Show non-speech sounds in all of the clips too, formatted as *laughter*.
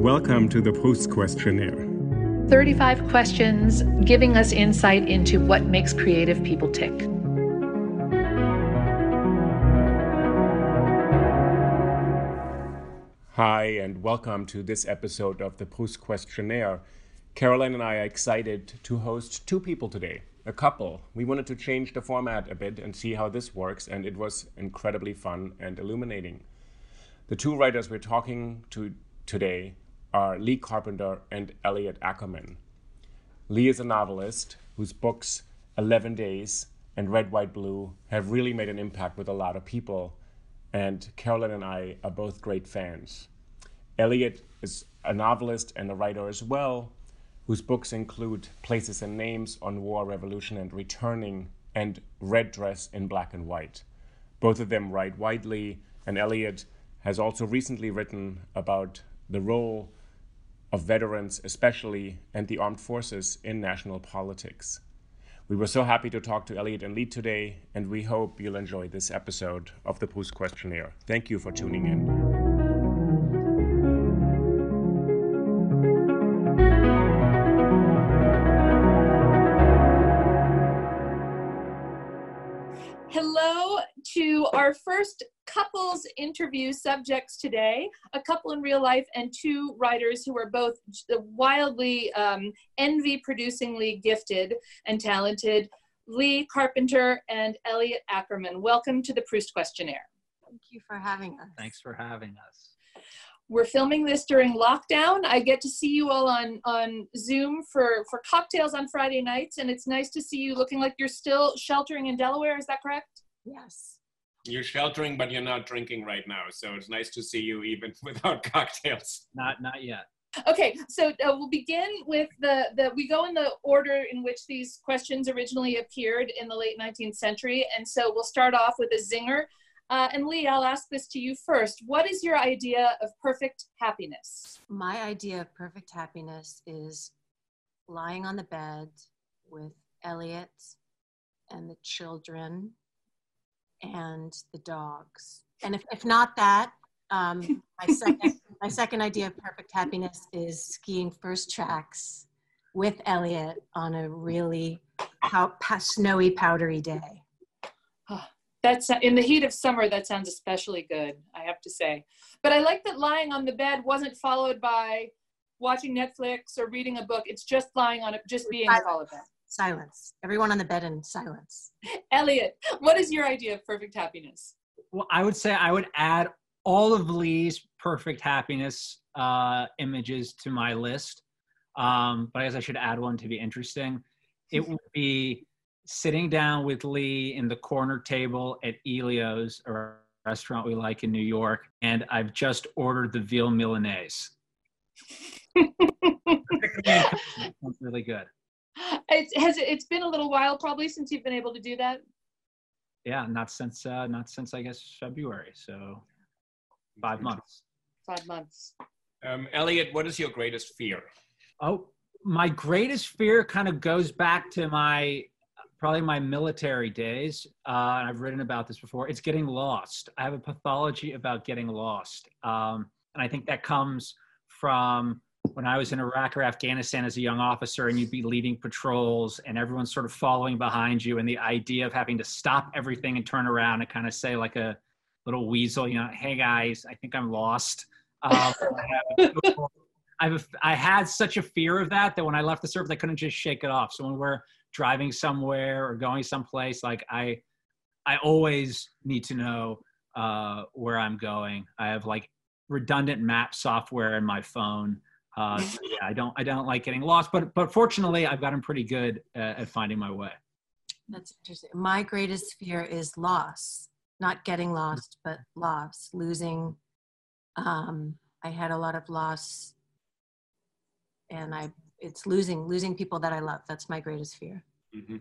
Welcome to the Proust Questionnaire. 35 questions giving us insight into what makes creative people tick. Hi, and welcome to this episode of the Proust Questionnaire. Caroline and I are excited to host two people today, a couple. We wanted to change the format a bit and see how this works, and it was incredibly fun and illuminating. The two writers we're talking to today are Lee Carpenter and Elliot Ackerman. Lee is a novelist whose books 11 Days and Red, White, Blue have really made an impact with a lot of people, and Caroline and I are both great fans. Elliot is a novelist and a writer as well, whose books include Places and Names on War, Revolution, and Returning, and Red Dress in Black and White. Both of them write widely, and Elliot has also recently written about the role of veterans, especially, and the armed forces in national politics. We were so happy to talk to Elliot and Lee today, and we hope you'll enjoy this episode of the Proust Questionnaire. Thank you for tuning in. Our first couples interview subjects today a couple in real life and two writers who are both wildly um, envy producingly gifted and talented lee carpenter and elliot ackerman welcome to the proust questionnaire thank you for having us thanks for having us we're filming this during lockdown. I get to see you all on on Zoom for for cocktails on Friday nights, and it's nice to see you looking like you're still sheltering in Delaware. Is that correct? Yes. You're sheltering, but you're not drinking right now, so it's nice to see you even *laughs* without cocktails. Not not yet. Okay, so uh, we'll begin with the, the, we go in the order in which these questions originally appeared in the late 19th century. And so we'll start off with a zinger. Uh, and Lee, I'll ask this to you first. What is your idea of perfect happiness? My idea of perfect happiness is lying on the bed with Elliot and the children and the dogs. And if, if not that, um, my, second, my second idea of perfect happiness is skiing first tracks with Elliot on a really pow- snowy, powdery day. That's in the heat of summer. That sounds especially good, I have to say. But I like that lying on the bed wasn't followed by watching Netflix or reading a book. It's just lying on it, just being all of them. Silence. Everyone on the bed in silence. Elliot, what is your idea of perfect happiness? Well, I would say I would add all of Lee's perfect happiness uh, images to my list. Um, but I guess I should add one to be interesting. It would be sitting down with Lee in the corner table at Elio's, a restaurant we like in New York, and I've just ordered the veal Milanese. *laughs* Sounds really good. It has it's been a little while probably since you've been able to do that. Yeah, not since uh, not since I guess February. So five months. Five months. Um, Elliot, what is your greatest fear? Oh, my greatest fear kind of goes back to my probably my military days. Uh, and I've written about this before. It's getting lost. I have a pathology about getting lost, um, and I think that comes from when I was in Iraq or Afghanistan as a young officer, and you'd be leading patrols, and everyone's sort of following behind you, and the idea of having to stop everything and turn around and kind of say like a little weasel, you know, "Hey guys, I think I'm lost." Um, I've I had such a fear of that that when I left the service, I couldn't just shake it off. So when we're driving somewhere or going someplace, like I, I always need to know uh, where I'm going. I have like redundant map software in my phone. Uh, so *laughs* yeah, I don't I don't like getting lost, but but fortunately, I've gotten pretty good at, at finding my way. That's interesting. My greatest fear is loss, not getting lost, but loss, losing. Um, I had a lot of loss and I it's losing losing people that I love. That's my greatest fear. Mm-hmm.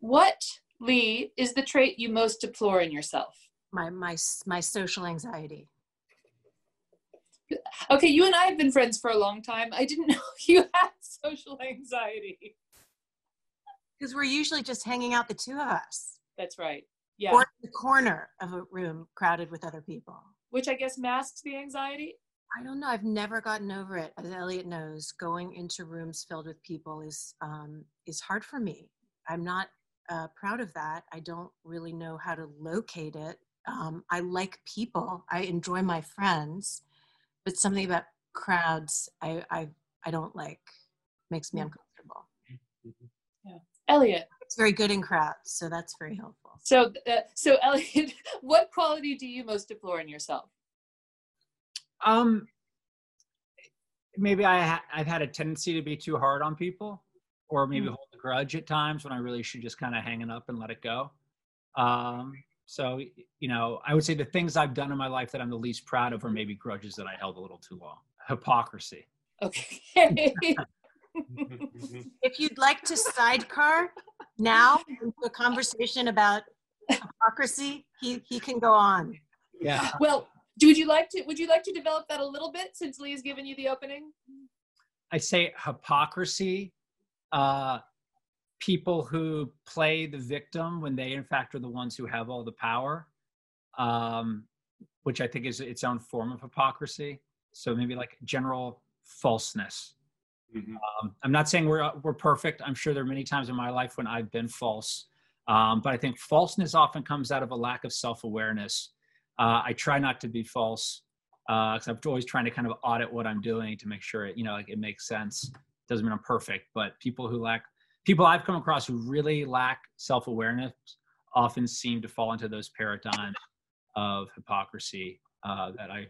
What Lee is the trait you most deplore in yourself? My my my social anxiety. Okay, you and I have been friends for a long time. I didn't *laughs* know you had social anxiety. Because we're usually just hanging out the two of us. That's right. Yeah. Or in the corner of a room crowded with other people. Which I guess masks the anxiety. I don't know. I've never gotten over it. As Elliot knows, going into rooms filled with people is um, is hard for me. I'm not uh, proud of that. I don't really know how to locate it. Um, I like people. I enjoy my friends, but something about crowds I I, I don't like makes me uncomfortable. Yeah, Elliot. It's very good in crowds, so that's very helpful. So, uh, so *laughs* Elliot, what quality do you most deplore in yourself? Um, maybe I ha- I've had a tendency to be too hard on people, or maybe mm. hold a grudge at times when I really should just kind of hang it up and let it go. Um, so you know, I would say the things I've done in my life that I'm the least proud of are maybe grudges that I held a little too long. Hypocrisy. Okay. *laughs* if you'd like to sidecar now into a conversation about hypocrisy, he he can go on. Yeah. Well, would you like to would you like to develop that a little bit since Lee has given you the opening? I say hypocrisy. Uh, people who play the victim when they in fact are the ones who have all the power, um, which I think is its own form of hypocrisy. So maybe like general falseness. Mm-hmm. Um, I'm not saying we're we're perfect. I'm sure there are many times in my life when I've been false, um, but I think falseness often comes out of a lack of self awareness uh, I try not to be false because uh, I'm always trying to kind of audit what I'm doing to make sure it, you know, like it makes sense. Doesn't mean I'm perfect, but people who lack, people I've come across who really lack self awareness often seem to fall into those paradigms of hypocrisy uh, that I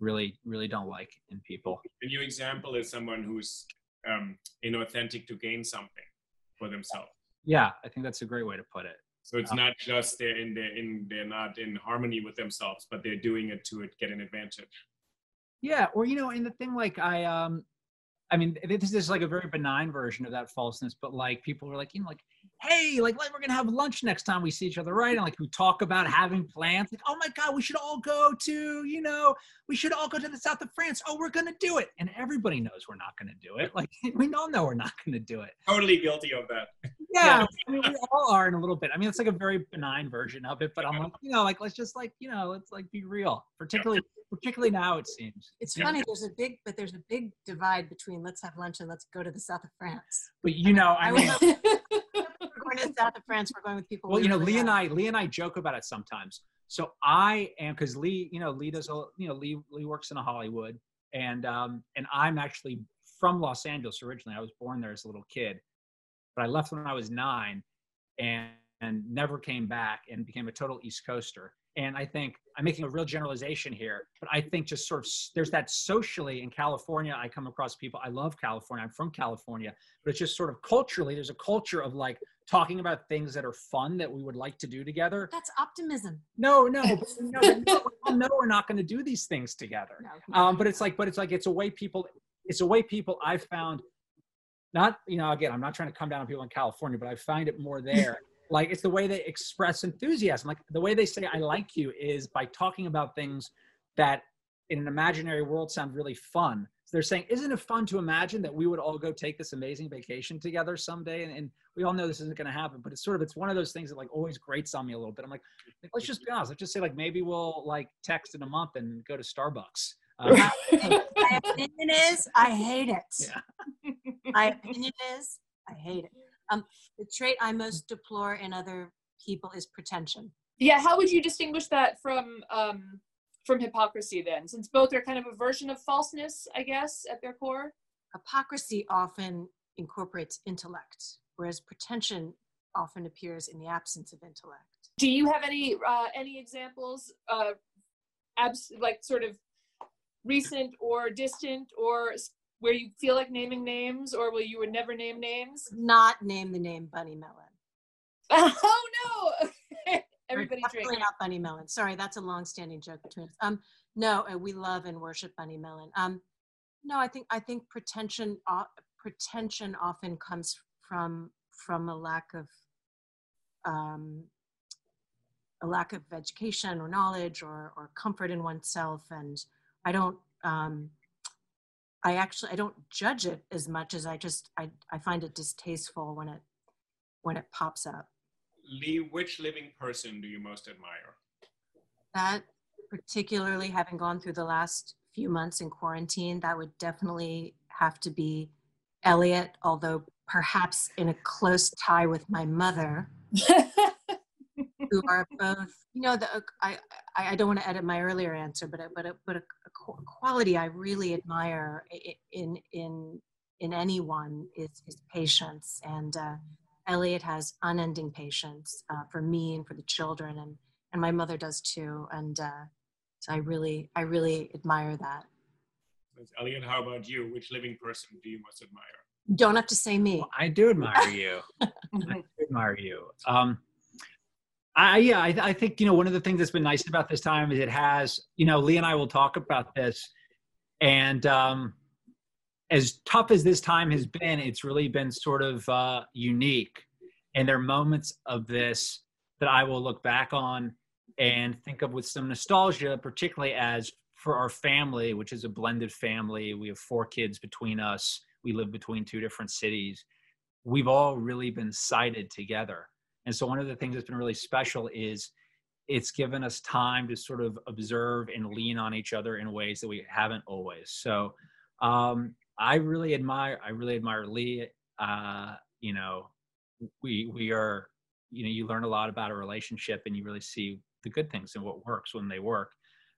really, really don't like in people. A new example is someone who's um, inauthentic to gain something for themselves. Yeah, I think that's a great way to put it. So it's not just they're in the in they're not in harmony with themselves, but they're doing it to get an advantage. Yeah, or you know, and the thing like I um I mean, this is like a very benign version of that falseness, but like people are like, you know, like, hey, like, like we're gonna have lunch next time we see each other, right? And like we talk about having plans, like, oh my god, we should all go to, you know, we should all go to the south of France. Oh, we're gonna do it, and everybody knows we're not gonna do it. Like *laughs* we all know we're not gonna do it. Totally guilty of that. Yeah, yeah. I mean, we all are in a little bit. I mean, it's like a very benign version of it, but I'm like, you know, like let's just like, you know, let's like be real, particularly particularly now it seems. It's funny. There's a big, but there's a big divide between let's have lunch and let's go to the south of France. But you know, I, I mean, we're going to the south of France. We're going with people. Well, you know, Lee and I, Lee and I joke about it sometimes. So I am because Lee, you know, Lee does, a, you know, Lee Lee works in Hollywood, and um, and I'm actually from Los Angeles originally. I was born there as a little kid, but I left when I was nine, and and never came back and became a total East Coaster. And I think I'm making a real generalization here, but I think just sort of there's that socially in California. I come across people. I love California. I'm from California, but it's just sort of culturally. There's a culture of like talking about things that are fun that we would like to do together. That's optimism. No, no, but, *laughs* no, no, no, we're not going to do these things together. No, um, but it's like, but it's like it's a way people. It's a way people I've found. Not you know again, I'm not trying to come down on people in California, but I find it more there like it's the way they express enthusiasm like the way they say i like you is by talking about things that in an imaginary world sound really fun so they're saying isn't it fun to imagine that we would all go take this amazing vacation together someday and, and we all know this isn't going to happen but it's sort of it's one of those things that like always grates on me a little bit i'm like, let's just be honest let's just say like maybe we'll like text in a month and go to starbucks Um, *laughs* My opinion is I hate it. Yeah. My opinion is I hate it. Um, the trait I most deplore in other people is pretension. yeah, how would you distinguish that from um, from hypocrisy then? Since both are kind of a version of falseness, I guess, at their core. Hypocrisy often incorporates intellect, whereas pretension often appears in the absence of intellect. Do you have any uh, any examples, uh, abs- like sort of recent or distant, or where you feel like naming names, or where you would never name names? Not name the name Bunny Mellon. *laughs* oh no! *laughs* Everybody drink. Definitely not Bunny Mellon. Sorry, that's a long-standing joke between us. Um, no, uh, we love and worship Bunny Mellon. Um, no, I think I think pretension uh, pretension often comes from from a lack of um, a lack of education or knowledge or or comfort in oneself, and I don't. Um, I actually I don't judge it as much as I just I I find it distasteful when it when it pops up. Lee, which living person do you most admire? that particularly having gone through the last few months in quarantine that would definitely have to be elliot although perhaps in a close tie with my mother *laughs* who are both you know the i i, I don't want to edit my earlier answer but a, but a, but a, a quality i really admire in in in anyone is is patience and uh elliot has unending patience uh, for me and for the children and and my mother does too and uh so i really i really admire that Elliot, how about you? Which living person do you most admire? don't have to say me well, I do admire you. *laughs* I do admire you. Um, I yeah, I, I think you know one of the things that's been nice about this time is it has you know Lee and I will talk about this, and um, as tough as this time has been, it's really been sort of uh, unique, and there are moments of this that I will look back on and think of with some nostalgia, particularly as for our family, which is a blended family. We have four kids between us. We live between two different cities. We've all really been sighted together. And so, one of the things that's been really special is it's given us time to sort of observe and lean on each other in ways that we haven't always. So, um, I really admire, I really admire Lee. Uh, you know, we we are, you know, you learn a lot about a relationship, and you really see the good things and what works when they work.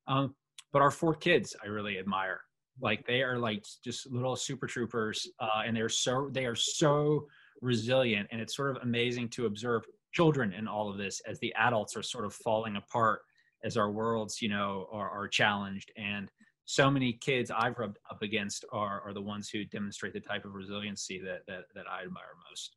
Um, but our four kids i really admire like they are like just little super troopers uh, and they're so they are so resilient and it's sort of amazing to observe children in all of this as the adults are sort of falling apart as our worlds you know are, are challenged and so many kids i've rubbed up against are, are the ones who demonstrate the type of resiliency that that, that i admire most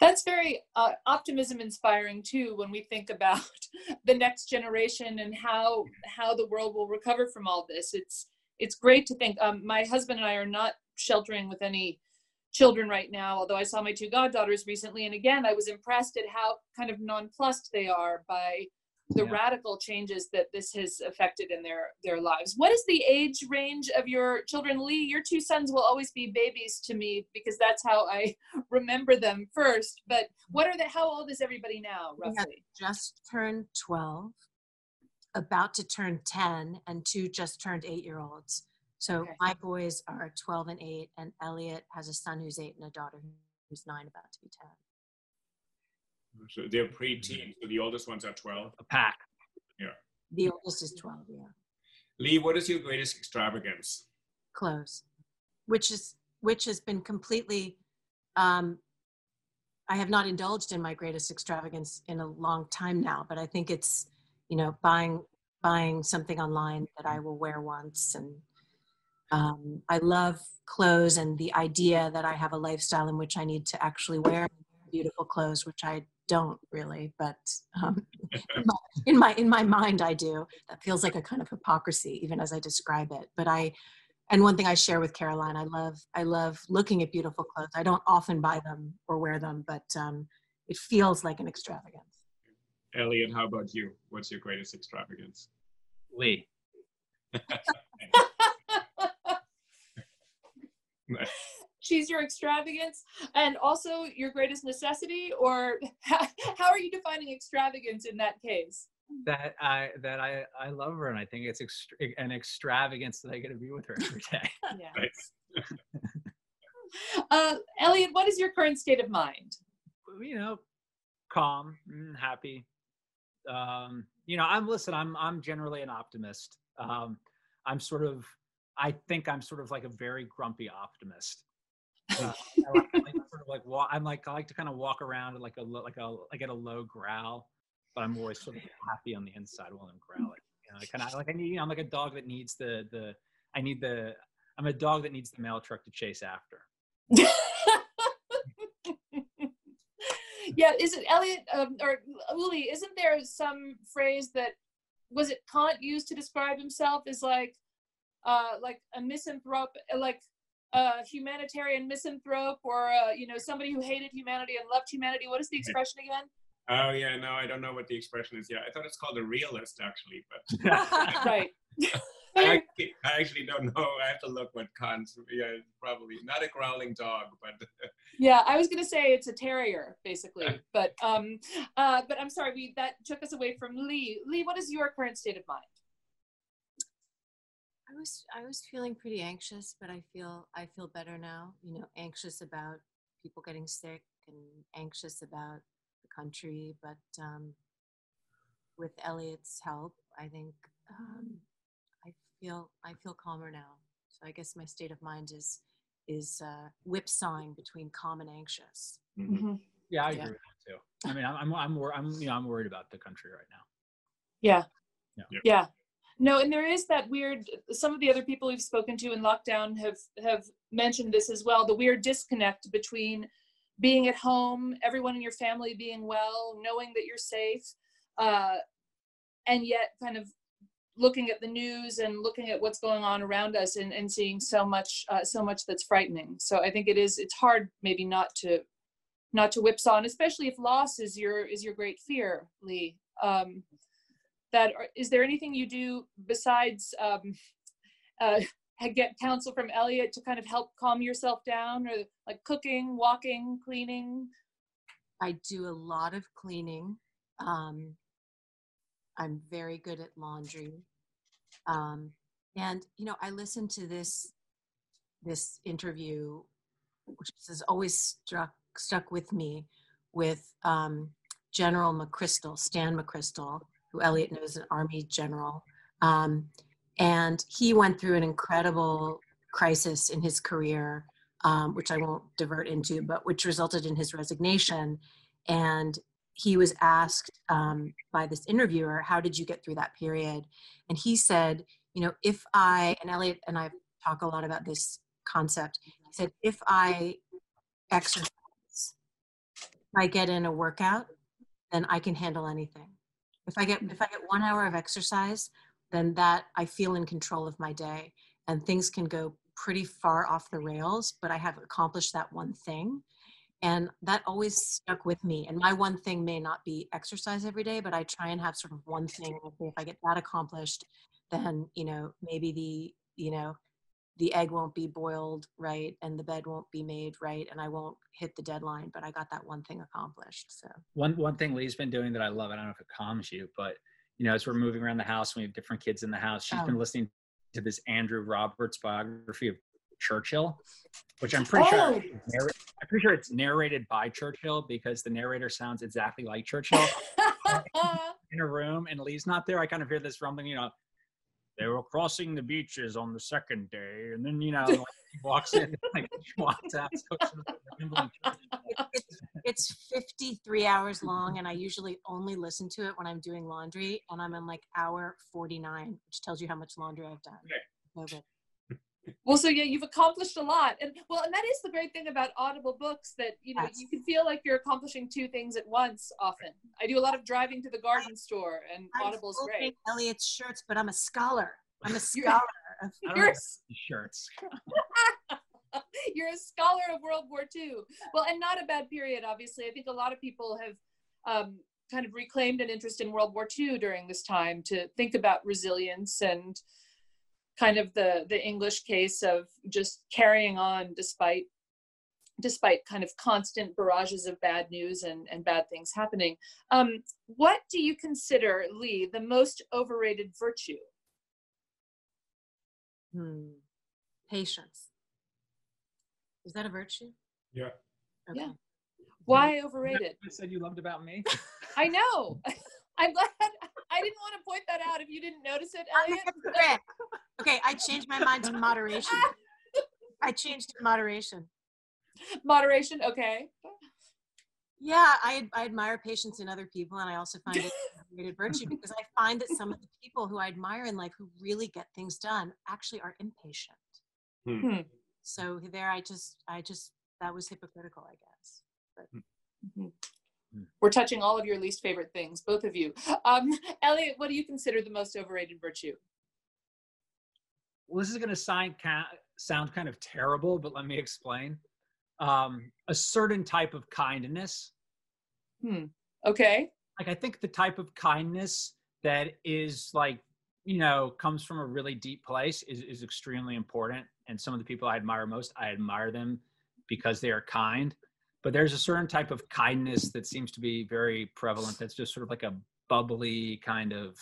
That's very uh, optimism inspiring too when we think about *laughs* the next generation and how how the world will recover from all this. It's it's great to think. Um, my husband and I are not sheltering with any children right now, although I saw my two goddaughters recently, and again I was impressed at how kind of nonplussed they are by the Yeah. radical changes that this has affected in their their lives. What is the age range of your children, Lee? Your two sons will always be babies to me because that's how I *laughs* remember them first. But what are the? How old is everybody now, We have roughly? just turned 12 about to turn 10 and two just turned eight year olds so Okay. my boys are 12 and 8 and elliot has a son who's 8 and a daughter who's 9 about to be 10 So they're pre-teen. So the oldest ones are 12. a pack Yeah. the oldest is 12 yeah Lee, what is your greatest extravagance? clothes which is which has been completely um i have not indulged in my greatest extravagance in a long time now but i think it's you know buying buying something online that i will wear once and um, i love clothes and the idea that i have a lifestyle in which i need to actually wear beautiful clothes which i don't really but um, in, my, in my in my mind i do that feels like a kind of hypocrisy even as i describe it but i and one thing I share with Caroline, I love I love looking at beautiful clothes. I don't often buy them or wear them, but um, it feels like an extravagance. Elliot, how about you? What's your greatest extravagance? lee *laughs* *laughs* She's your extravagance, and also your greatest necessity. Or how, *laughs* how are you defining extravagance in that case? that I that I I love her and I think it's ext- an extravagance that I get to be with her every day. *laughs* Yeah. Uh, Elliot, what is your current state of mind? you know, calm, mm, happy. Um, you know, I'm listen. I'm I'm generally an optimist. Um, I'm sort of. I think I'm sort of like a very grumpy optimist. Uh, I like, I like to sort of like walk, I'm like I like to kind of walk around like a like a like at a low growl, but I'm always sort of happy on the inside while I'm growling. You know, I kind of like I need. You know, I'm like a dog that needs the the. I need the. I'm a dog that needs the mail truck to chase after. yeah, is it Elliot um, or Uli? Isn't there some phrase that was it Kant used to describe himself as like, uh, like a misanthrope, like a humanitarian misanthrope, or uh, you know somebody who hated humanity and loved humanity? What is the expression again? Oh yeah, no, I don't know what the expression is. Yeah, I thought it's called a realist actually, but *laughs* *laughs* right. I, actually, I actually don't know. I have to look what Kant's. Yeah, probably not a growling dog, but *laughs* yeah, I was gonna say it's a terrier, basically, but um, uh, but I'm sorry, we that took us away from Lee. Lee, what is your current state of mind? I was I was feeling pretty anxious, but I feel I feel better now. You know, anxious about people getting sick and anxious about the country, but um, with Elliot's help, I think um, I feel I feel calmer now. So I guess my state of mind is is uh, whipsawing between calm and anxious. Mhm. Yeah, I Yeah. agree with that too. I mean, I'm I'm I'm, wor- I'm you know I'm worried about the country right now. Yeah. Yeah. Yeah. No, and there is that weird some of the other people we've spoken to in lockdown have have mentioned this as well, the weird disconnect between being at home, everyone in your family being well, knowing that you're safe, uh, and yet kind of looking at the news and looking at what's going on around us and, and seeing so much uh, so much that's frightening. So I think it is it's hard maybe not to not to whipsaw, and especially if loss is your is your great fear, Lee. Um, that are, is there anything you do besides um, uh, *laughs* get counsel from Elliot to kind of help calm yourself down, or like cooking, walking, cleaning? I do a lot of cleaning. Um, I'm very good at laundry. Um, and you know, I listened to this this interview, which has always struck stuck with me, with um, General McChrystal, Stan McChrystal, who Elliot knows, an Army general, um, and he went through an incredible crisis in his career, um, which I won't divert into, but which resulted in his resignation. And he was asked um, by this interviewer, How did you get through that period? And he said, You know, if I, and Elliot and I talk a lot about this concept, he said, If I exercise, if I get in a workout, then I can handle anything. If I get if I get one hour of exercise, then that I feel in control of my day and things can go pretty far off the rails, but I have accomplished that one thing. And that always stuck with me. And my one thing may not be exercise every day, but I try and have sort of one thing. If I get that accomplished, then, you know, maybe the, you know, the egg won't be boiled right and the bed won't be made right and I won't hit the deadline, but I got that one thing accomplished. So One one thing Lee's been doing that I love. I don't know if it calms you, but you know, as we're moving around the house, and we have different kids in the house. She's Oh. been listening to this Andrew Roberts biography of Churchill, which I'm pretty sure Oh. narr- I'm pretty sure it's narrated by Churchill because the narrator sounds exactly like Churchill. *laughs* in a room and Lee's not there, I kind of hear this rumbling, you know, they were crossing the beaches on the second day. And then, you know, like, he walks in, *laughs* like, she walks out. so it's sort of rambling. it's, it's 53 hours long and I usually only listen to it when I'm doing laundry and I'm in like hour 49, which tells you how much laundry I've done. Okay. Well, so yeah, you've accomplished a lot, and well, and that is the great thing about Audible books that you know Yes. you can feel like you're accomplishing two things at once. Often, I do a lot of driving to the garden store, and I'm Audible's folding great. Elliot's shirts, but I'm a scholar. I'm a *laughs* You're- scholar. of- I *laughs* don't You're know a these shirts. *laughs* You're a scholar of World War II. Well, and not a bad period, obviously. I think a lot of people have um, kind of reclaimed an interest in World War II during this time to think about resilience and kind of the the English case of just carrying on despite despite kind of constant barrages of bad news and, and bad things happening. Um, what do you consider, Lee, the most overrated virtue? Hmm. Patience. Is that a virtue? Yeah. Okay. Yeah. Why overrated? You said you loved about me. I know. *laughs* I'm glad *laughs* I didn't want to point that out if you didn't notice it, Elliot. *laughs* okay, I changed my mind to moderation. I changed to moderation. Moderation, okay. Yeah, I, I admire patience in other people, and I also find it *laughs* a underrated virtue because I find that some of the people who I admire in life who really get things done actually are impatient. Hmm. Hmm. So there, I just, I just, that was hypocritical, I guess. Mhm. We're touching all of your least favorite things, both of you. Um, *laughs* Elliot, what do you consider the most overrated virtue? well, this is going to sound sound kind of terrible, but let me explain. Um, a certain type of kindness. Hmm. Okay. Like I think the type of kindness that is like you know comes from a really deep place is is extremely important. And some of the people I admire most, I admire them because they are kind. But there's a certain type of kindness that seems to be very prevalent. That's just sort of like a bubbly kind of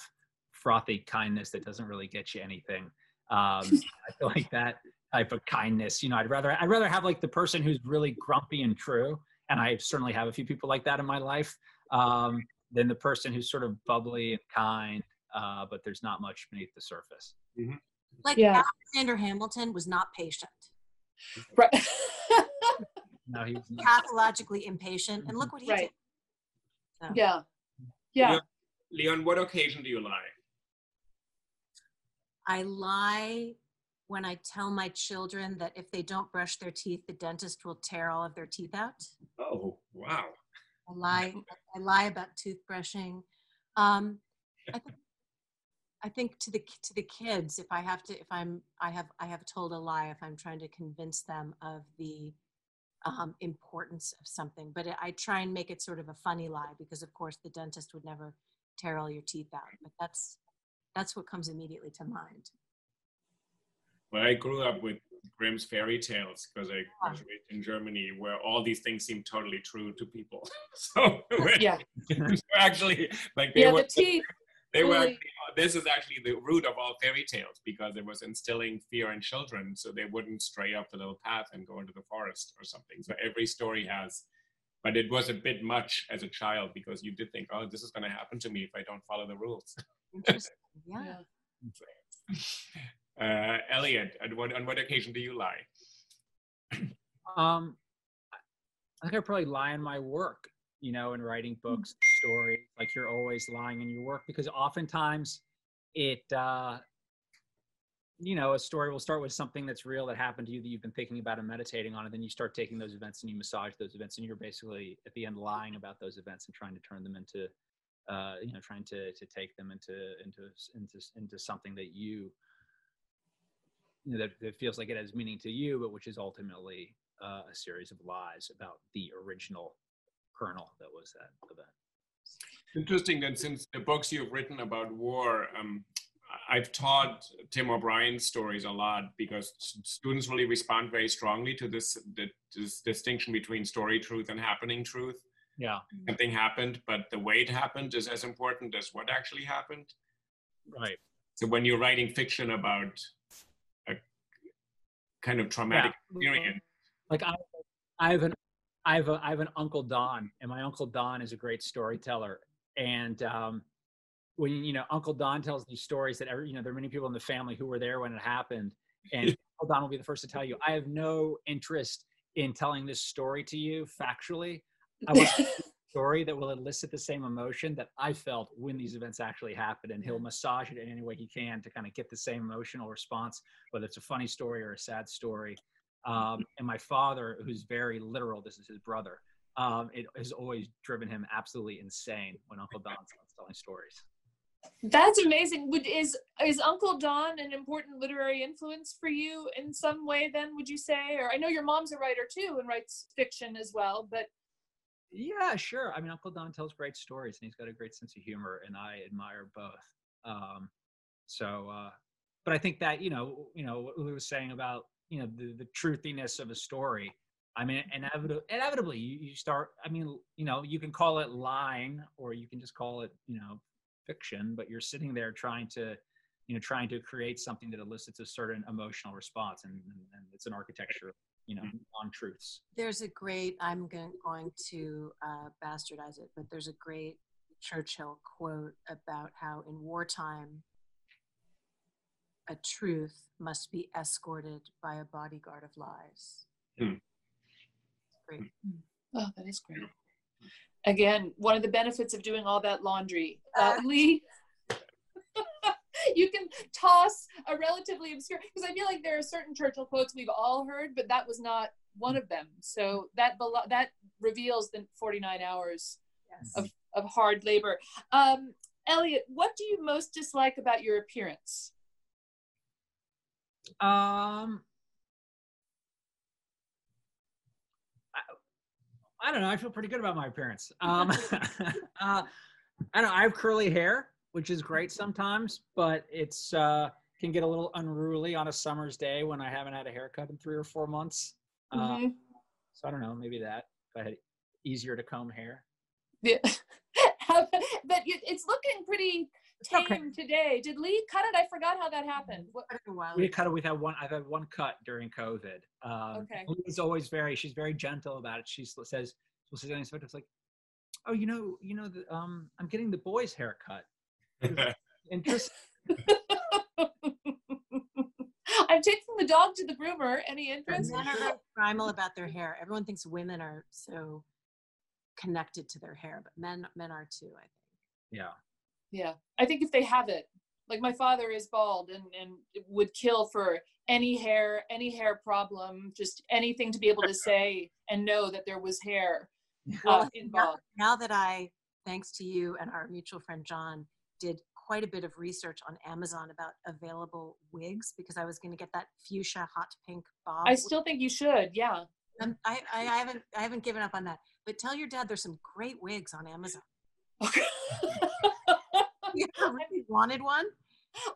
frothy kindness that doesn't really get you anything. Um, *laughs* I feel like that type of kindness. You know, I'd rather I'd rather have like the person who's really grumpy and true, and I certainly have a few people like that in my life, um, than the person who's sort of bubbly and kind, uh, but there's not much beneath the surface. Like Yeah. Alexander Hamilton was not patient, Right. *laughs* No, he was not. pathologically impatient, and look what he Right. did. So, yeah. Yeah. Leon, what occasion do you lie? I lie when I tell my children that if they don't brush their teeth, the dentist will tear all of their teeth out. Oh, wow. I lie. I lie about toothbrushing. Um, I think. I think to the to the kids, if I have to, if I'm, I have, I have told a lie if I'm trying to convince them of the um, importance of something. But I try and make it sort of a funny lie because, of course, the dentist would never tear all your teeth out. But that's that's what comes immediately to mind. Well, I grew up with Grimm's fairy tales because I raised in Germany, where all these things seem totally true to people. *laughs* so *laughs* Yeah. actually, like they Yeah. were, The teeth. they were. Fully- Actually, this is actually the root of all fairy tales because it was instilling fear in children, so they wouldn't stray off the little path and go into the forest or something. So every story has. But it was a bit much as a child because you did think, oh, this is going to happen to me if I don't follow the rules. *laughs* Interesting. Yeah. *laughs* Uh, Elliot, on what, on what occasion do you lie? Um, I think I probably lie in my work, you know, in writing books, Like you're always lying in your work because oftentimes it, uh, you know, a story will start with something that's real that happened to you that you've been thinking about and meditating on, and then you start taking those events and you massage those events, and you're basically at the end lying about those events and trying to turn them into, uh, you know, trying to to take them into into into into something that you. You know, that, that feels like it has meaning to you, but which is ultimately uh, a series of lies about the original kernel that was that event. Interesting that since the books you've written about war, um, I've taught Tim O'Brien's stories a lot because students really respond very strongly to this, the, this distinction between story truth and happening truth. Yeah, Something happened, but the way it happened is as important as what actually happened. right. So when you're writing fiction about a kind of traumatic Yeah. experience, Like I, I have an, I have a, I have an uncle Don, and my uncle Don is a great storyteller. And um, when you know Uncle Don tells these stories that every, you know there are many people in the family who were there when it happened, and *laughs* Uncle Don will be the first to tell you. I have no interest in telling this story to you factually. I want *laughs* a story that will elicit the same emotion that I felt when these events actually happened, and he'll massage it in any way he can to kind of get the same emotional response, whether it's a funny story or a sad story. Um, and my father, who's very literal, this is his brother. Um, it has always driven him absolutely insane when Uncle Don starts telling stories. That's amazing. Would is is Uncle Don an important literary influence for you in some way? Then would you say? Or I know your mom's a writer too and writes fiction as well. But Yeah, sure. I mean, Uncle Don tells great stories, and he's got a great sense of humor, and I admire both. Um, so, uh, but I think that you know, you know, what we was saying about you know the, the truthiness of a story. I mean, inevitably, inevitably, you, you start. I mean, you know, you can call it lying, or you can just call it, you know, fiction. But you're sitting there trying to, you know, trying to create something that elicits a certain emotional response, and, and, and it's an architecture, you know, on truths. There's a great. I'm going, going to uh, bastardize it, but there's a great Churchill quote about how in wartime a truth must be escorted by a bodyguard of lies. Hmm. Great. Oh, that is great. Again, one of the benefits of doing all that laundry. Uh, Lee, *laughs* you can toss a relatively obscure, because I feel like there are certain Churchill quotes we've all heard, but that was not one of them. So that belo- that reveals the 49 hours Yes. of, of hard labor. Um, Elliot, what do you most dislike about your appearance? Um, I, I don't know. I feel pretty good about my appearance. *laughs* Um, *laughs* uh, I don't know. I have curly hair, which is great sometimes, but it's uh, can get a little unruly on a summer's day when I haven't had a haircut in three or four months. Uh, Mhm. so I don't know. Maybe that. If I had easier to comb hair. Yeah. *laughs* but it's looking pretty tame okay. today. Did Lee cut it? I forgot how that happened. What, Quite a while We cut it. We've had one. I've had one cut during COVID. Um, Okay. Liz always very. She's very gentle about it. She says, "She'll say something it's like, oh, you know, you know, the, um, I'm getting the boys' haircut. *laughs* Interesting. *laughs* I'm taking the dog to the groomer. Any interest? Men interest? are very primal about their hair. Everyone thinks women are so connected to their hair, but men men are too. I think. Yeah. Yeah, I think if they have it, like my father is bald and and would kill for any hair, any hair problem, just anything to be able to say and know that there was hair uh, Well, now, involved. now that I, thanks to you and our mutual friend John, did quite a bit of research on Amazon about available wigs because I was going to get that fuchsia hot pink bob. I still think you should. Yeah. Um, I, I, I haven't I haven't given up on that. But tell your dad there's some great wigs on Amazon. *laughs* *laughs* You ever really wanted one?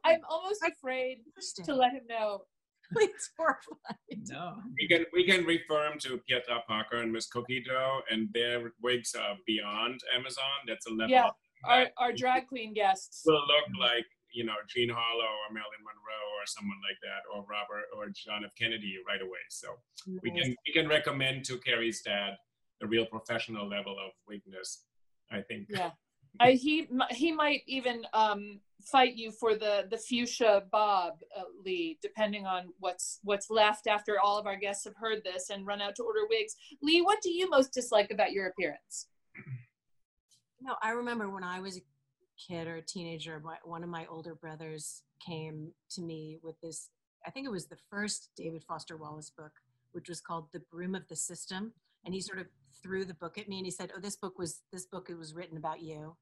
I'm almost afraid to let him know. *laughs* it's horrifying. No. we can we can refer him to Pietra Parker and Miss Cookie Dough, and their wigs are beyond Amazon. That's a level. Yeah. Our our drag queen guests. will look like you know Jean Harlow or Marilyn Monroe or someone like that, or Robert or John F. Kennedy right away. So we can we can recommend to Carrie's dad a real professional level of weakness. I think. Yeah. I, he he might even um, fight you for the the fuchsia bob uh, Lee, depending on what's what's left after all of our guests have heard this and run out to order wigs. Lee, what do you most dislike about your appearance? No, I remember when I was a kid or a teenager, my, one of my older brothers came to me with this. I think it was the first David Foster Wallace book, which was called "The Broom of the System," and he sort of threw the book at me and he said, "Oh, this book was this book it was written about you,"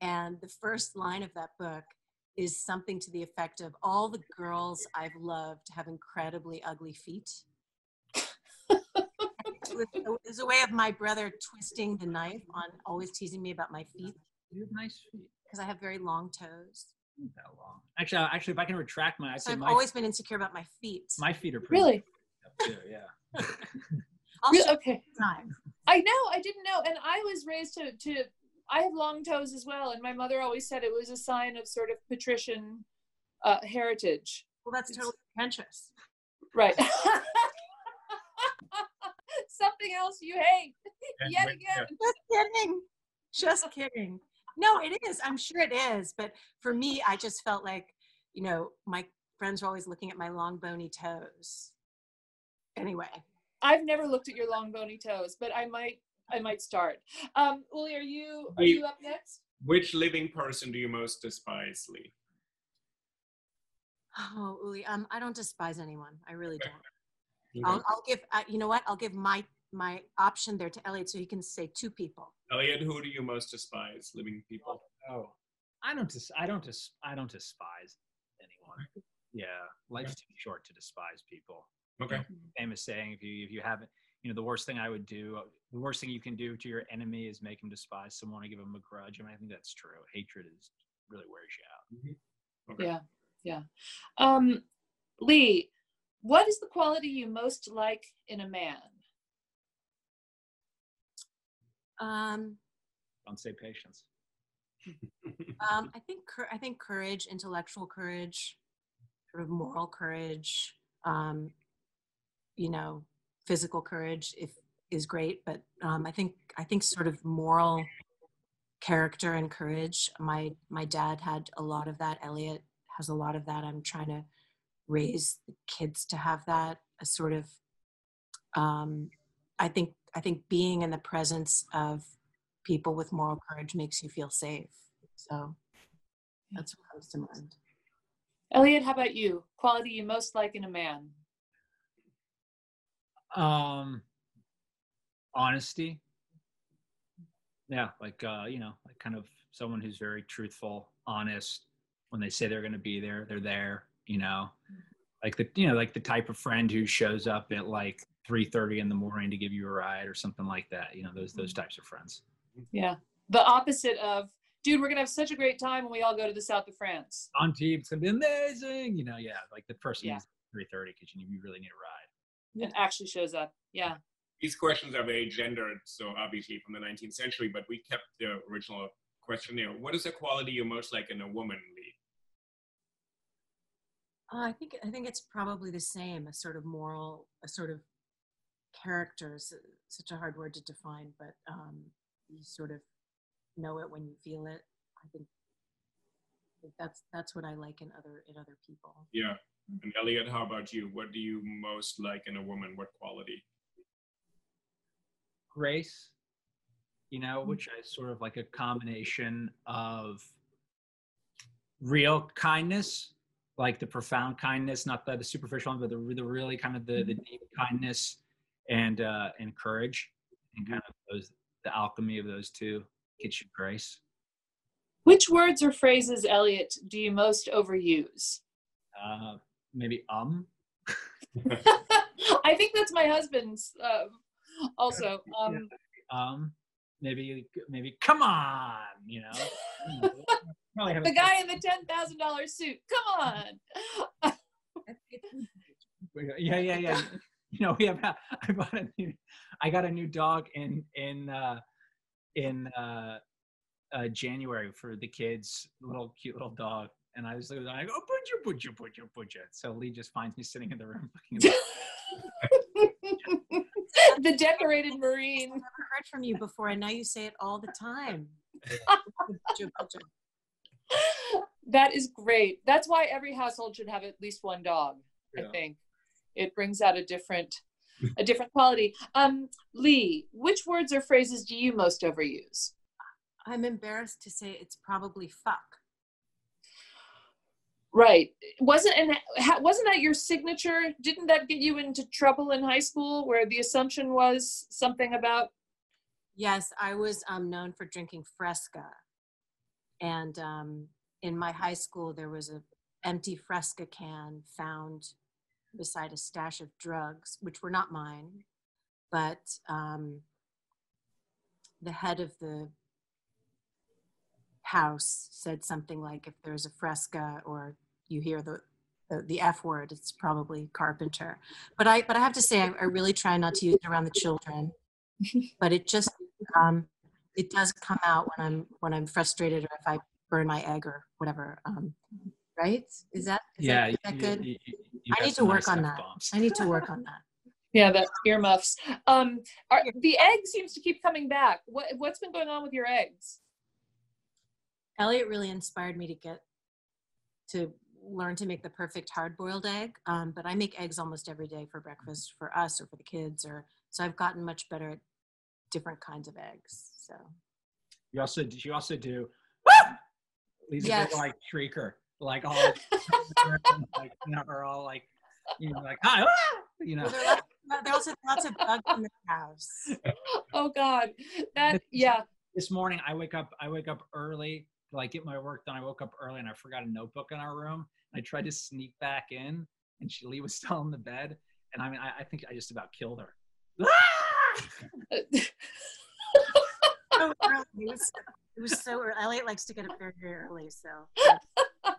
and the first line of that book is something to the effect of all the girls I've loved have incredibly ugly feet. it, was, it was a way of my brother twisting the knife on always teasing me about my feet You have nice feet. because I have very long toes. Not that long. Actually, actually, if I can retract my, I'd So say I've my, always been insecure about my feet. my feet are pretty Really? up too. Yeah. *laughs* I'll Re- okay. time. I know. I didn't know, and I was raised to to. I have long toes as well, and my mother always said it was a sign of sort of patrician uh, heritage. Well, that's totally pretentious. Right. *laughs* Something else you hate And yet with- again. Just kidding. Just kidding. No, it is. I'm sure it is. But for me, I just felt like, you know, my friends were always looking at my long bony toes. Anyway, I've never looked at your long bony toes, but I might I might start. Um, Uli, are you are you up next? Which living person do you most despise, Lee? oh, Uli, um, I don't despise anyone. I really don't. You I'll, I'll give, uh, you know what? I'll give my my option there to Elliot so he can say two people. Elliot, who do you most despise, living people? Oh, I don't. Dis- I don't. Dis- I don't despise anyone. Yeah, life's too short to despise people. Okay. Famous saying: if you if you haven't, you know, the worst thing I would do, the worst thing you can do to your enemy is make him despise someone or give him a grudge. I mean, I think that's true. Hatred is really wears you out. Okay. Yeah, yeah. Um, Lee, what is the quality you most like in a man? Um, Don't say patience. *laughs* um, I think cour- I think courage, intellectual courage, sort of moral courage, um, you know, physical courage if is great, but um, I think I think sort of moral character and courage. My my dad had a lot of that. Elliot has a lot of that. I'm trying to raise the kids to have that. A sort of, um, I think I think being in the presence of people with moral courage makes you feel safe. So that's what comes to mind. Elliot, how about you? Quality you most like in a man? Um, honesty. Yeah, like uh, you know, like kind of someone who's very truthful, honest. When they say they're going to be there, they're there. You know, like the you know like the type of friend who shows up at like three thirty in the morning to give you a ride or something like that. You know, those those types of friends. Yeah. The opposite of, dude, we're gonna have such a great time when we all go to the south of France. On team, it's gonna be amazing. You know, yeah, like the person Yeah. who's three thirty because you, you really need a ride. And actually shows up. Yeah. These questions are very gendered, so obviously from the 19th century, but we kept the original questionnaire. What is a quality you most like in a woman, Lee? Uh, I think I think it's probably the same. A sort of moral, a sort of character is uh, such a hard word to define, but um, you sort of know it when you feel it. I think, I think that's that's what I like in other in other people. Yeah. And Elliot, how about you? What do you most like in a woman? What quality? grace, you know, which is sort of like a combination of real kindness, like the profound kindness, not the, the superficial one, but the, the really kind of the, the deep kindness and uh, and courage, and kind of those the alchemy of those two gets you grace. Which words or phrases, Elliot, do you most overuse? Uh, maybe um. *laughs* I think that's my husband's uh, also. *laughs* Um, Um, maybe maybe come on, you know. Probably have a- the guy in the $10,000 suit. Come on. *laughs* yeah yeah yeah you know we have i bought a new i got a new dog in in uh in uh uh january for the kids little cute little dog and i was like i go put you put you put you put you so lee just finds me sitting in the room looking *laughs* the decorated Marine. I've never heard from you before, and now you say it all the time. *laughs* That is great. That's why every household should have at least one dog. I think it brings out a different, a different quality. Um, Lee, which words or phrases do you most overuse? I'm embarrassed to say it's probably fuck. Right. Wasn't and wasn't that your signature? Didn't that get you into trouble in high school, where the assumption was something about? Yes, I was um, known for drinking Fresca, and um, in my high school there was a empty Fresca can found beside a stash of drugs, which were not mine, but um, the head of the house said something like, "If there's a Fresca or you hear the the, the F word, it's probably Carpenter." But I but I have to say, I, I really try not to use it around the children but it just um, it does come out when I'm when I'm frustrated or if I burn my egg or whatever. Um, right? Is that is yeah that, is that good? you- you- you I need to work nice on that. F-bombs. I need to work on that. *laughs* Yeah, the earmuffs. Um, are, the egg seems to keep coming back. What what's been going on with your eggs? Elliot really inspired me to get to learn to make the perfect hard-boiled egg. Um, but I make eggs almost every day for breakfast for us or for the kids, or so I've gotten much better at different kinds of eggs. So You also you also do woo! These are Yes. like shrieker, like all like you know, are all like you know like hi, ah! you know. Well, there are there are also lots of bugs in the house. Oh God, that yeah. This morning I wake up I wake up early to like get my work done. I woke up early and I forgot a notebook in our room. I tried to sneak back in and she Lee was *laughs* still in the bed. And I mean I, I think I just about killed her. Ah! so early. It was, it was so early. Elliot likes to get up very, very early. So *laughs*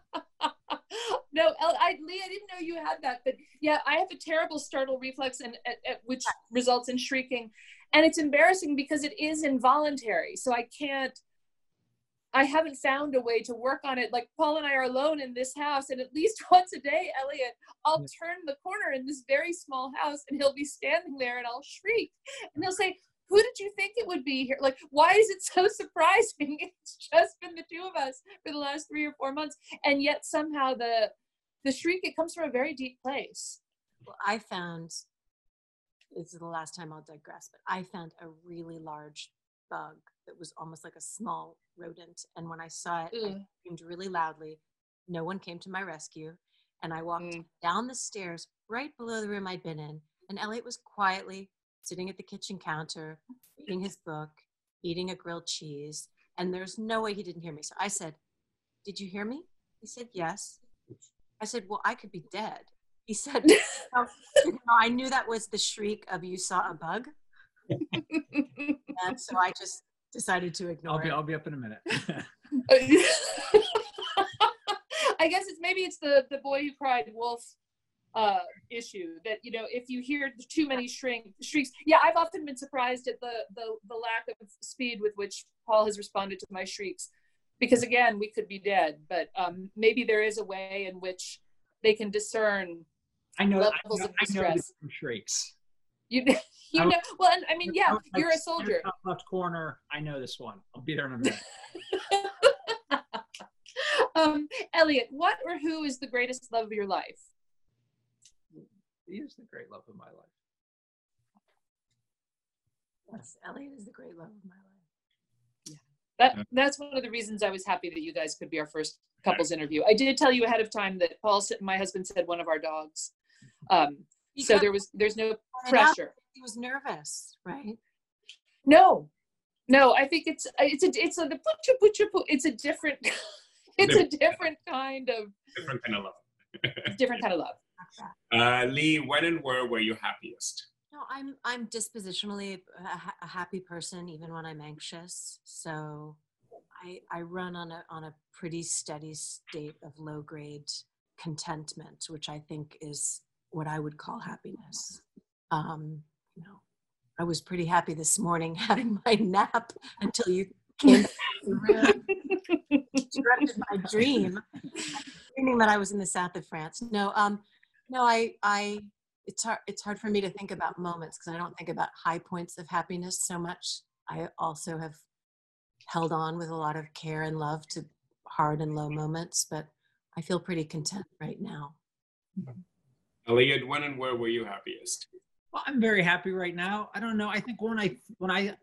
no, El- I, Lee, I didn't know you had that, but yeah, I have a terrible startle reflex, and at, at, which results in shrieking. and it's embarrassing because it is involuntary so i can't i haven't found a way to work on it. Like paul and i are alone in this house and at least *laughs* once a day elliot i'll turn the corner in this very small house and he'll be standing there and i'll shriek. And he'll say who did you think it would be here? Like why is it *laughs* so surprising? *laughs* It's just been the two of us for the last three or four months and yet somehow the the shriek it comes from a very deep place. Well i found this is the last time I'll digress, but I found a really large bug that was almost like a small rodent. And when I saw it, I screamed really loudly. No one came to my rescue. And I walked mm. down the stairs right below the room I'd been in. And Elliot was quietly sitting at the kitchen counter, reading his book, eating a grilled cheese. And there's no way he didn't hear me. So I said, Did you hear me? He said, Yes. I said, Well, I could be dead. He said, *laughs* oh, you know, I knew that was the shriek of you saw a bug. *laughs* and so I just decided to ignore I'll be, it. I'll be up in a minute. *laughs* I guess it's maybe it's the the boy who cried wolf uh, issue that you know if you hear too many shrink, shrieks. Yeah, I've often been surprised at the, the the lack of speed with which Paul has responded to my shrieks, because again we could be dead, but um, maybe there is a way in which they can discern I know. Levels I know, of distress. I know shrieks. You, *laughs* *laughs* you know. Well, and I mean, yeah, you're a soldier. Left corner. I know this one. I'll be there in a minute. *laughs* um, Elliot, what or who is the greatest love of your life? He is the great love of my life. Yes, Elliot is the great love of my life. Yeah. That that's one of the reasons I was happy that you guys could be our first couples interview. I did tell you ahead of time that Paul, my husband, said one of our dogs. Um, so there was there's no pressure. He was nervous, right? No, no. I think it's it's a it's a the butcha butcha it's a different *laughs* it's a different kind of different kind of love. *laughs* different kind of love. Uh, Lee, when and where were you happiest? No, I'm I'm dispositionally a, a happy person even when I'm anxious. So I, I run on a on a pretty steady state of low grade contentment, which I think is what I would call happiness. Um, you know, I was pretty happy this morning *laughs* having my nap until you came *laughs* *laughs* interrupted my dream, dreaming that I was in the south of France. No, um, no, I, I, it's hard. It's hard for me to think about moments because I don't think about high points of happiness so much. I also have held on with a lot of care and love to hard and low moments, but I feel pretty content right now. Elliot, when and where were you happiest? Well, I'm very happy right now. I don't know. I think when I when I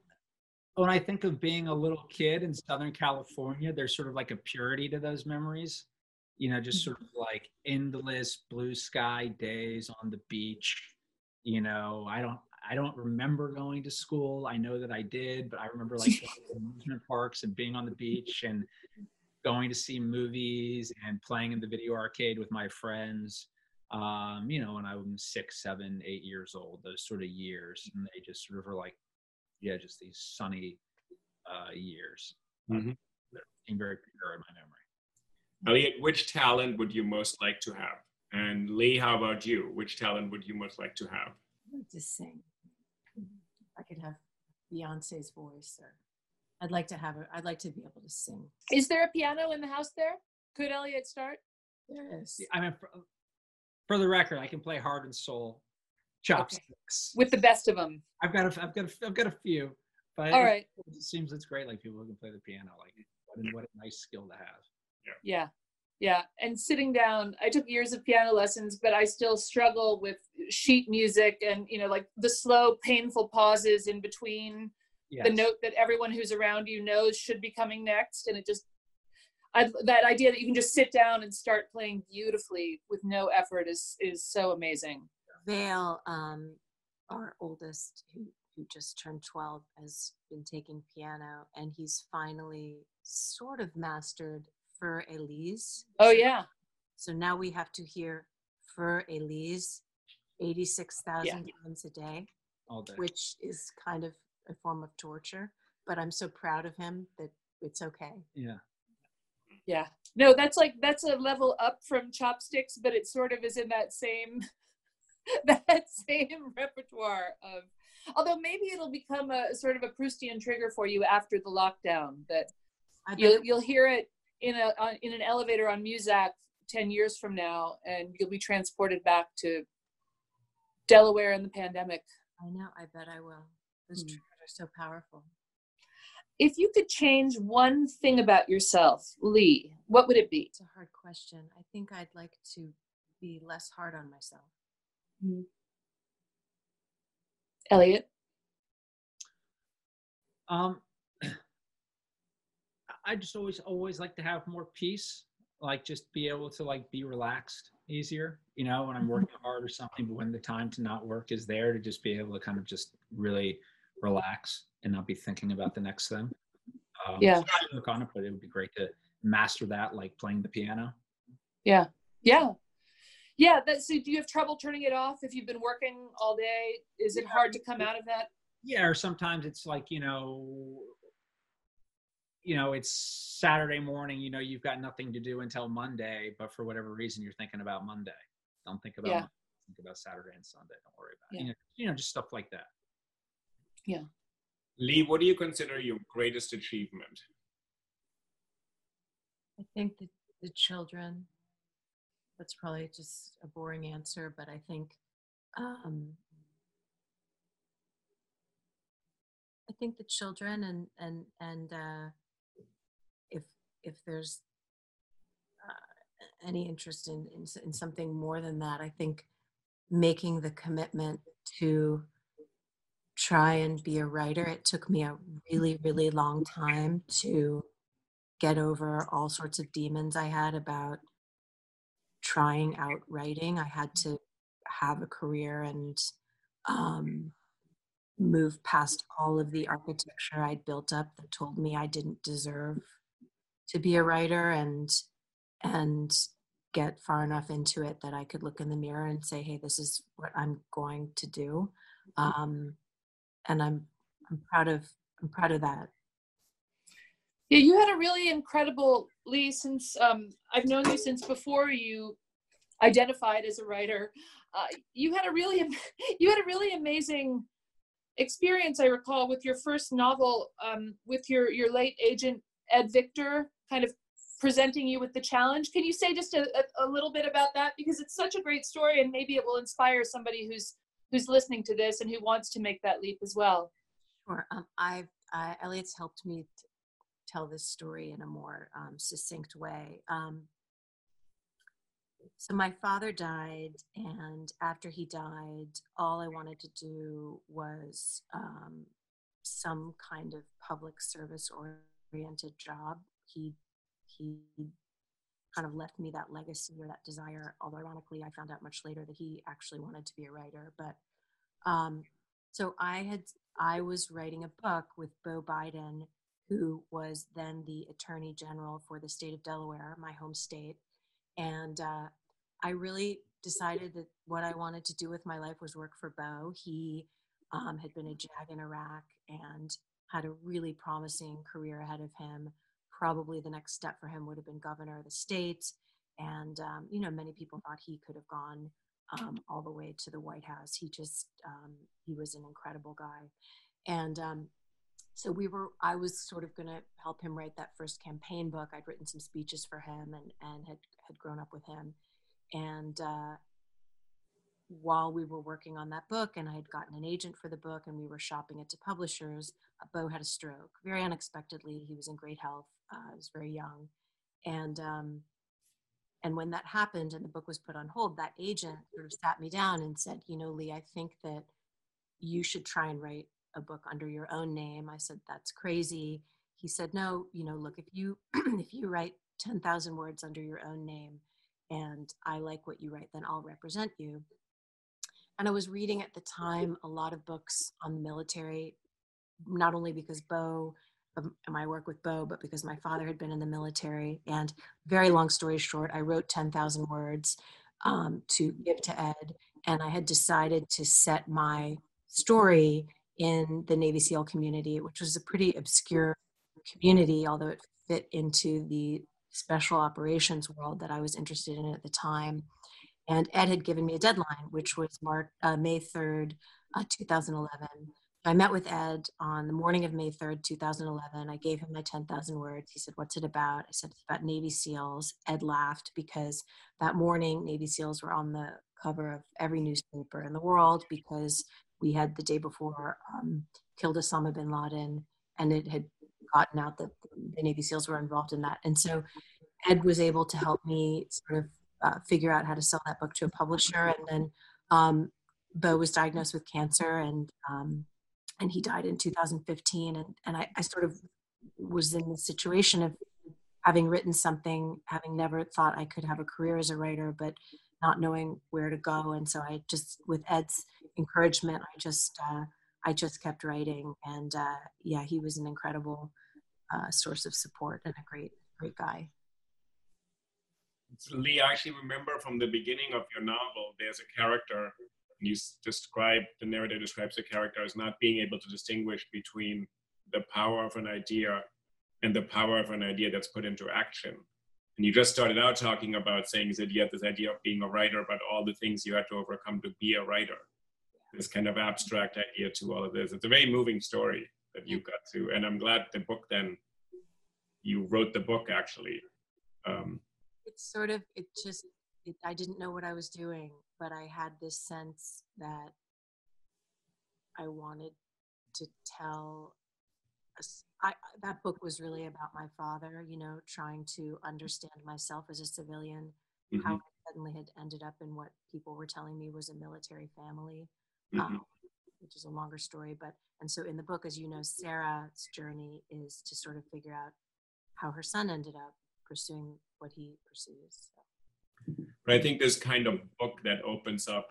when I think of being a little kid in Southern California, there's sort of like a purity to those memories. You know, just sort of like endless blue sky days on the beach. You know, I don't I don't remember going to school. I know that I did, but I remember like amusement parks and being on the beach and going to see movies and playing in the video arcade with my friends. Um, you know, when I was six, seven, eight years old, those sort of years, and they just sort of were like, yeah, just these sunny uh, years. Mm-hmm. That very pure in my memory. Elliot, which talent would you most like to have? And Lee, how about you? Which talent would you most like to have? to sing. I could have Beyonce's voice, or I'd like to have. A, I'd like to be able to sing. Is there a piano in the house there? Could Elliot start? There is. I mean, for, for the record, I can play heart and soul chopsticks okay. with the best of them. I've got a, I've got a, I've got a few, but all right. It, it seems it's great. Like people who can play the piano, like what, what a nice skill to have. Yeah. Yeah yeah and sitting down i took years of piano lessons but i still struggle with sheet music and you know like the slow painful pauses in between yes. the note that everyone who's around you knows should be coming next and it just I, that idea that you can just sit down and start playing beautifully with no effort is is so amazing vale um our oldest who who just turned 12 has been taking piano and he's finally sort of mastered Fur Elise. Oh yeah. So now we have to hear Fur Elise 86,000 yeah. times a day, day, which is kind of a form of torture. But I'm so proud of him that it's okay. Yeah. Yeah. No, that's like that's a level up from chopsticks, but it sort of is in that same *laughs* that same repertoire of Although maybe it'll become a sort of a Proustian trigger for you after the lockdown that you'll you'll hear it in a on, in an elevator on Muzak 10 years from now and you'll be transported back to Delaware in the pandemic. I know, I bet I will. Those mm. triggers are so powerful. If you could change one thing about yourself, Lee, what would it be? It's a hard question. I think I'd like to be less hard on myself. Mm. Elliot? Um, I just always always like to have more peace, like just be able to like be relaxed easier, you know, when I'm mm-hmm. working hard or something, but when the time to not work is there to just be able to kind of just really relax and not be thinking about the next thing. Um, yeah. So on it, but it would be great to master that, like playing the piano. Yeah. Yeah. Yeah. That, so do you have trouble turning it off if you've been working all day? Is it yeah. hard to come out of that? Yeah. Or sometimes it's like, you know, you know, it's Saturday morning, you know, you've got nothing to do until Monday, but for whatever reason, you're thinking about Monday. Don't think about, yeah. Monday, think about Saturday and Sunday. Don't worry about yeah. it. You know, you know, just stuff like that. Yeah. Lee, what do you consider your greatest achievement? I think the, the children, that's probably just a boring answer, but I think um, I think the children and and and uh, if if there's uh, any interest in, in in something more than that, I think making the commitment to try and be a writer. It took me a really, really long time to get over all sorts of demons I had about trying out writing. I had to have a career and um, move past all of the architecture I'd built up that told me I didn't deserve to be a writer and and get far enough into it that I could look in the mirror and say, "Hey, this is what I'm going to do." Um, and I'm I'm proud of I'm proud of that. Yeah, you had a really incredible Lee since um, I've known you since before you identified as a writer. Uh, you had a really *laughs* you had a really amazing experience. I recall with your first novel um, with your your late agent Ed Victor, kind of presenting you with the challenge. Can you say just a, a, a little bit about that because it's such a great story and maybe it will inspire somebody who's who's listening to this and who wants to make that leap as well. Sure. Um, I've Elliot's helped me t- tell this story in a more um, succinct way. Um, so my father died, and after he died, all I wanted to do was um, some kind of public service oriented job. He he kind of left me that legacy or that desire. Although ironically, I found out much later that he actually wanted to be a writer. But um, so I had I was writing a book with Beau Biden, who was then the Attorney General for the state of Delaware, my home state, and uh, I really decided that what I wanted to do with my life was work for Beau. He um, had been a JAG in Iraq and had a really promising career ahead of him probably the next step for him would have been governor of the state. And, um, you know, many people thought he could have gone um, all the way to the White House. He just, um, he was an incredible guy. And um, so we were, I was sort of going to help him write that first campaign book. I'd written some speeches for him and, and had, had grown up with him. And uh, while we were working on that book and I had gotten an agent for the book and we were shopping it to publishers, Beau had a stroke very unexpectedly. He was in great health. Uh, I was very young. And, um, and when that happened and the book was put on hold, that agent sort of sat me down and said, you know, Lee, I think that you should try and write a book under your own name. I said, that's crazy. He said, no, you know, look, if you, *clears throat* if you write 10,000 words under your own name and I like what you write, then I'll represent you and I was reading at the time a lot of books on the military, not only because Beau, um, my work with Beau, but because my father had been in the military. And very long story short, I wrote 10,000 words um, to give to Ed, and I had decided to set my story in the Navy SEAL community, which was a pretty obscure community, although it fit into the special operations world that I was interested in at the time And Ed had given me a deadline, which was March, uh, May 3rd, uh, 2011. I met with Ed on the morning of May 3rd, 2011. I gave him my 10,000 words. He said, What's it about? I said, It's about Navy SEALs. Ed laughed because that morning, Navy SEALs were on the cover of every newspaper in the world because we had the day before um, killed Osama bin Laden and it had gotten out that the Navy SEALs were involved in that. And so Ed was able to help me sort of uh, figure out how to sell that book to a publisher. And then um, Beau was diagnosed with cancer and um, and he died in 2015. And, and I, I sort of was in the situation of having written something, having never thought I could have a career as a writer, but not knowing where to go. And so I just, with Ed's encouragement, I just, uh, I just kept writing. And uh, yeah, he was an incredible uh, source of support and a great, great guy. Lee, I actually remember from the beginning of your novel, there's a character, you describe, the narrator describes the character as not being able to distinguish between the power of an idea and the power of an idea that's put into action. And you just started out talking about saying that you had this idea of being a writer, but all the things you had to overcome to be a writer. This kind of abstract idea to all of this. It's a very moving story that you got to. And I'm glad the book then, you wrote the book actually. Um, it's sort of it just it, i didn't know what i was doing but i had this sense that i wanted to tell I, that book was really about my father you know trying to understand myself as a civilian mm-hmm. how i suddenly had ended up in what people were telling me was a military family mm-hmm. um, which is a longer story but and so in the book as you know sarah's journey is to sort of figure out how her son ended up pursuing what he pursues. So. But I think this kind of book that opens up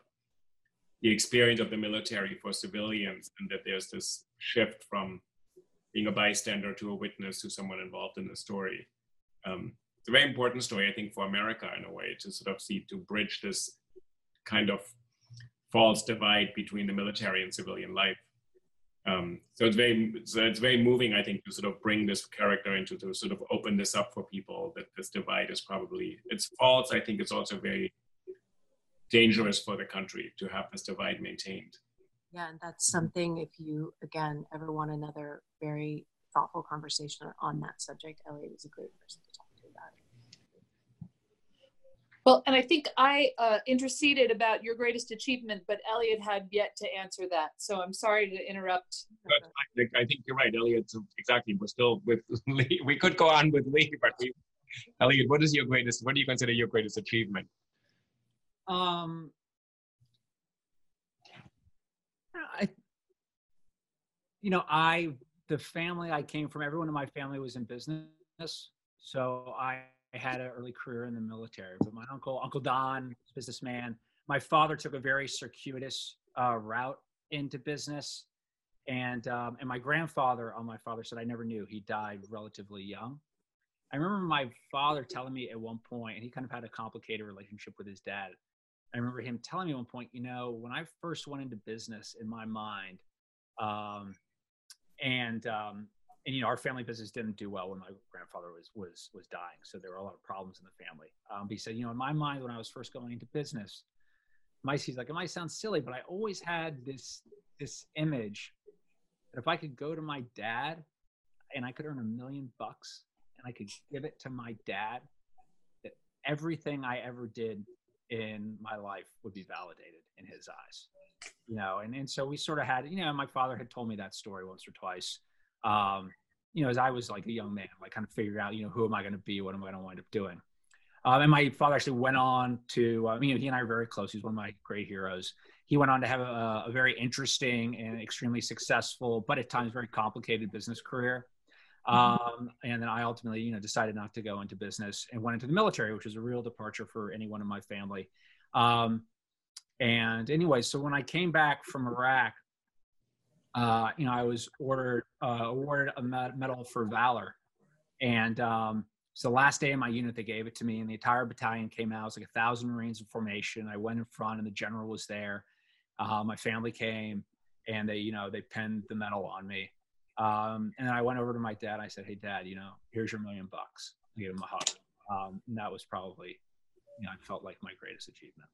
the experience of the military for civilians, and that there's this shift from being a bystander to a witness to someone involved in the story. Um, it's a very important story, I think, for America in a way to sort of see to bridge this kind of false divide between the military and civilian life. Um, so it's very so it's very moving, I think, to sort of bring this character into to sort of open this up for people that this divide is probably it's false. I think it's also very dangerous for the country to have this divide maintained. Yeah, and that's something if you again ever want another very thoughtful conversation on that subject, Elliot is a great person to talk to about it. Well, and I think I uh, interceded about your greatest achievement, but Elliot had yet to answer that. So I'm sorry to interrupt. I think you're right, Elliot. Exactly. We're still with *laughs* Lee. We could go on with Lee, but we, Elliot, what is your greatest? What do you consider your greatest achievement? Um, I, you know, I the family I came from, everyone in my family was in business, so I I had an early career in the military, but my uncle, Uncle Don, businessman. My father took a very circuitous uh, route into business, and um, and my grandfather on my father's side, I never knew he died relatively young. I remember my father telling me at one point, and he kind of had a complicated relationship with his dad. I remember him telling me at one point, you know, when I first went into business in my mind, um, and um, and you know our family business didn't do well when my grandfather was was was dying so there were a lot of problems in the family. Um, but he said you know in my mind when i was first going into business my he's like it might sound silly but i always had this this image that if i could go to my dad and i could earn a million bucks and i could give it to my dad that everything i ever did in my life would be validated in his eyes. You know and, and so we sort of had you know my father had told me that story once or twice um, you know, as I was like a young man, like kind of figuring out, you know, who am I going to be? What am I going to wind up doing? Um, and my father actually went on to, uh, you know, he and I are very close. He's one of my great heroes. He went on to have a, a very interesting and extremely successful, but at times very complicated business career. Mm-hmm. Um, and then I ultimately, you know, decided not to go into business and went into the military, which was a real departure for anyone in my family. Um, and anyway, so when I came back from Iraq, uh, you know, I was ordered uh, awarded a medal for valor, and um, so the last day of my unit they gave it to me, and the entire battalion came out. It was like a thousand Marines in formation. I went in front, and the general was there. Uh, my family came, and they, you know, they pinned the medal on me. Um, and then I went over to my dad. I said, "Hey, Dad, you know, here's your million bucks." I gave him a hug. Um, and that was probably, you know, I felt like my greatest achievement.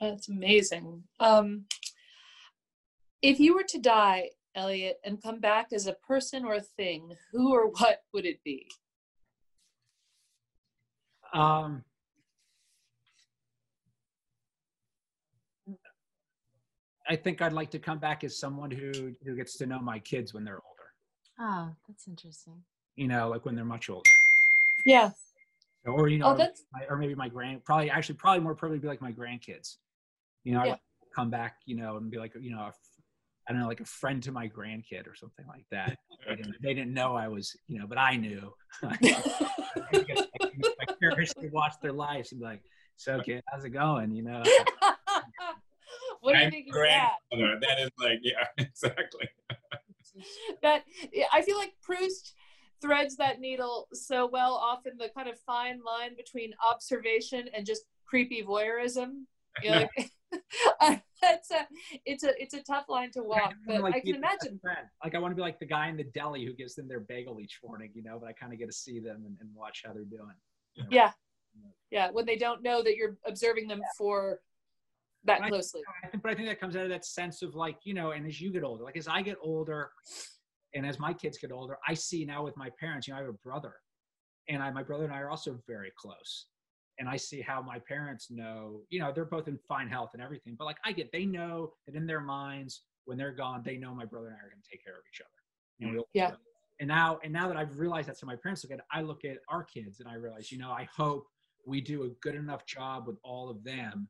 That's amazing. Um, if you were to die, Elliot, and come back as a person or a thing, who or what would it be? Um, I think I'd like to come back as someone who who gets to know my kids when they're older. Oh, that's interesting. You know, like when they're much older, Yeah. or you know, Oh, or, that's my, or maybe my grand. Probably actually, probably more probably be like my grandkids. You know, I'd like come back, you know, and be like, you know, a f- I don't know, like a friend to my grandkid or something like that. *laughs* They didn't, they didn't know I was, you know, but I knew. my parents would watch their lives and be like, "So, kid, how's it going?" You know. *laughs* what do you think of that? That is like, yeah, *laughs* exactly. That I feel like Proust threads that needle so well, often the kind of fine line between observation and just creepy voyeurism. You know, like, *laughs* it's a it's a it's a tough line to walk, but like, I can be the best imagine. Like I want to be like the guy in the deli who gives them their bagel each morning, you know. But I kind of get to see them and, and watch how they're doing. you know. Yeah, yeah. When they don't know that you're observing them for that Right. closely. I think, but I think that comes out of that sense of like, you know, and as you get older, like as I get older, and as my kids get older, I see now with my parents. You know, I have a brother, and I, my brother and I are also very close. And I see how my parents know. You know, they're both in fine health and everything, but like I get, they know that in their minds when they're gone, they know my brother and I are going to take care of each other. And we'll, Yeah. And now, and now that I've realized that, so my parents look at, I look at our kids and I realize, you know, I hope we do a good enough job with all of them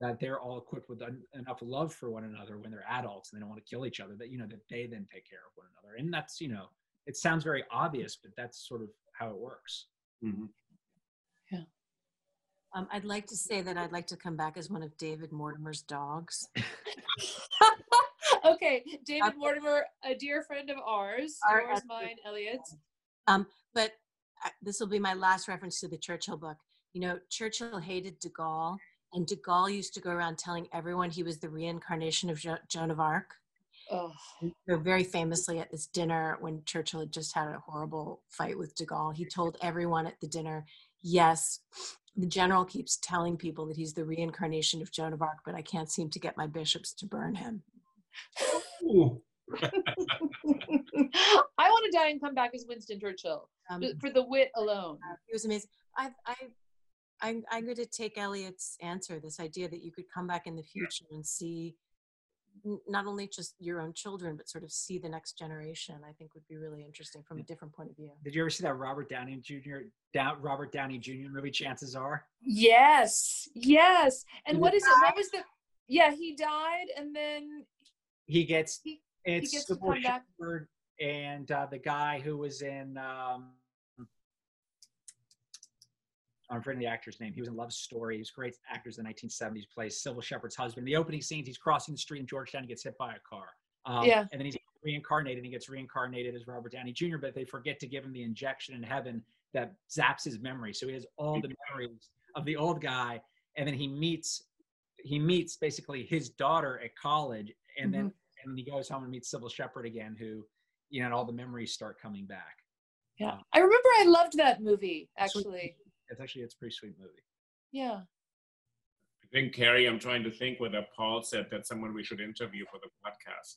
that they're all equipped with en- enough love for one another when they're adults and they don't want to kill each other that you know that they then take care of one another and that's you know it sounds very obvious but that's sort of how it works Mhm. Um, I'd like to say that I'd like to come back as one of David Mortimer's dogs. *laughs* *laughs* okay, David. Mortimer, a dear friend of ours, Our- yours, mine, Elliot's. Um, but uh, this will be my last reference to the Churchill book. You know, Churchill hated de Gaulle, and de Gaulle used to go around telling everyone he was the reincarnation of jo- Joan of Arc. Oh, So very famously at this dinner when Churchill had just had a horrible fight with de Gaulle, he told everyone at the dinner, "Yes, the general keeps telling people that he's the reincarnation of Joan of Arc, but I can't seem to get my bishops to burn him." *laughs* *laughs* I want to die and come back as Winston Churchill Um, for the wit alone. It was amazing. I, I, I'm, I'm going to take Elliot's answer. This idea that you could come back in the future and see n- not only just your own children, but sort of see the next generation. I think would be really interesting from a different point of view. did you ever see that robert downey jr down robert downey jr movie chances are Yes, yes. And He what was is it? What was the? Yeah, he died, and then he gets He- it's gets to Sybil come back. And uh, the guy who was in um, I'm forgetting the actor's name. He was in Love Story. He was great actors in the 1970s. Plays Cybill Shepherd's husband. In The opening scenes, he's crossing the street in Georgetown. He gets hit by a car. Um, Yeah. And then he's reincarnated. He gets reincarnated as Robert Downey Jr. But they forget to give him the injection in heaven that zaps his memory. So he has all the memories of the old guy. And then he meets he meets basically his daughter at college, and then and then he goes home and meets Sybil Shepherd again, who you know, and all the memories start coming back. yeah, I remember I loved that movie actually. It's actually it's a pretty sweet movie. Yeah. I think, Carrie, I'm trying to think whether Paul said that someone we should interview for the podcast.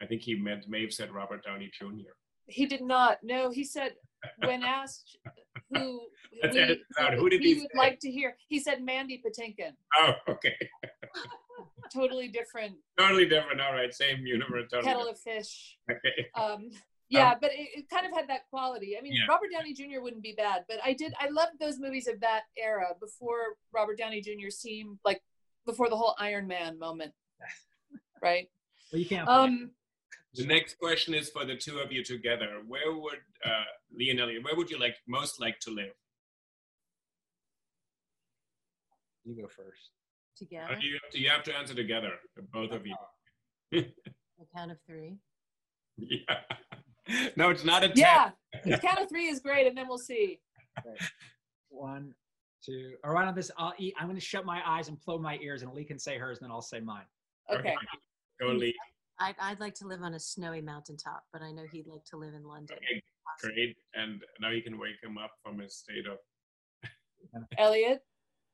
I think he meant, may have said Robert Downey Jr. He did not. No, he said when *laughs* asked who Let's we, edit. Who did he would say? like to hear, he said Mandy Patinkin. Oh, okay. *laughs* Totally different Totally different. All right. Same universe. Totally kettle of fish. Okay. Um, yeah, but it, it kind of had that quality. I mean, Yeah. Robert Downey Jr. wouldn't be bad, but I did. I loved those movies of that era before Robert Downey Jr. seemed like before the whole Iron Man moment, *laughs* right? Well, you can't. Um, The next question is for the two of you together. Where would uh, Lee and Elliot, where would you like most like to live? you go first. Together, do you, have to, you have to answer together, both of you. a count of three. *laughs* yeah. *laughs* No, it's not a test. yeah, the *laughs* count of three is great, and then we'll see. One, two. Or on this? I'll eat. I'm going to shut my eyes and close my ears, and Lee can say hers, and then I'll say mine. Okay. Go Lee. I'd, I'd like to live on a snowy mountaintop, but I know he'd like to live in London. Okay, great. And now you can wake him up from his state of. Elliot.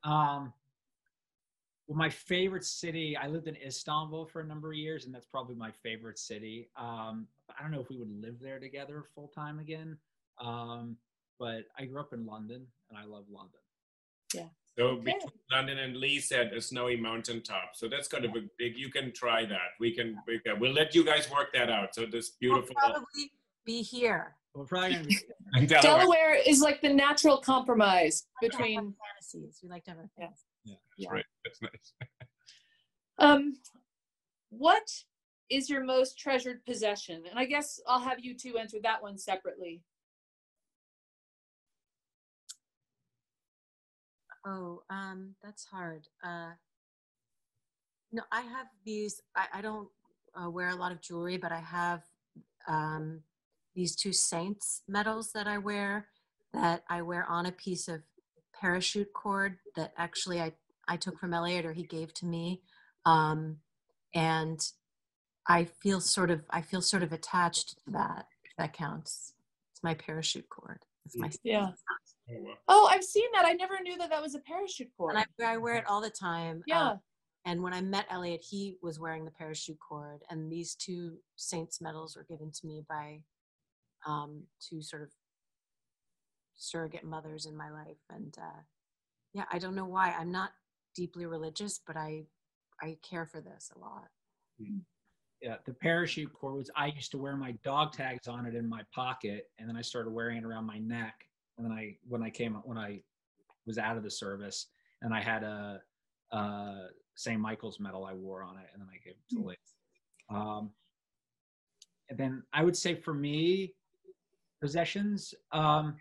Um, well, my favorite city, I lived in Istanbul for a number of years, and that's probably my favorite city. Um, I don't know if we would live there together full time again, um, but I grew up in London, and I love London. Yeah. So Okay. between London and Lee said a snowy mountaintop. So that's kind of a big. You can try that. We can. We can we'll let you guys work that out. So this beautiful. We'll beautiful probably be here. We're probably gonna be *laughs* Delaware. Delaware is like the natural compromise between. fantasies. We like to have our Yeah. fantasies. That's right. That's nice. *laughs* Um, what is your most treasured possession? And I guess I'll have you two answer that one separately. Oh, um, that's hard. Uh, no, I have these. I, I don't uh, wear a lot of jewelry, but I have um, these two saints medals that I wear that I wear on a piece of parachute cord that actually I, I took from Elliot or he gave to me. Um, and I feel sort of I feel sort of attached to that. If that counts. It's my parachute cord. It's my Yeah. Oh. Oh, I've seen that. I never knew that that was a parachute cord. and I, I wear it all the time. yeah. Uh, and when I met Elliot, he was wearing the parachute cord, and these two Saints medals were given to me by um, two sort of surrogate mothers in my life. And uh, yeah, I don't know why. I'm not deeply religious, but I I care for this a lot. yeah, the parachute cord was I used to wear my dog tags on it in my pocket, and then I started wearing it around my neck. And then I, when I came, when I was out of the service, and I had a, a St. Michael's medal I wore on it, and then I gave it to Lee. Um, and then I would say for me, possessions. Um,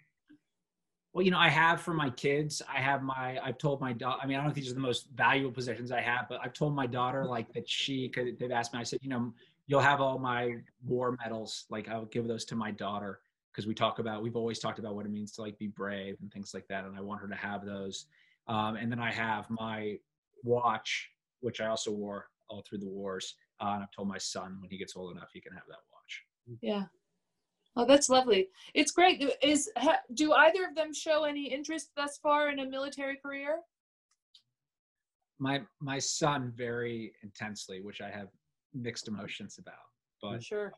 well, you know, I have for my kids. I have my. I've told my daughter. I mean, I don't think these are the most valuable possessions I have, but I've told my daughter like that she. Cause they've asked me. I said, you know, you'll have all my war medals. Like I'll give those to my daughter because we talk about. We've always talked about what it means to like be brave and things like that, and I want her to have those. Um, and then I have my watch, which I also wore all through the wars. Uh, and I've told my son when he gets old enough, he can have that watch. Yeah. Oh, that's lovely. It's great. Is ha, do either of them show any interest thus far in a military career? my my son very intensely, which I have mixed emotions about. But Sure.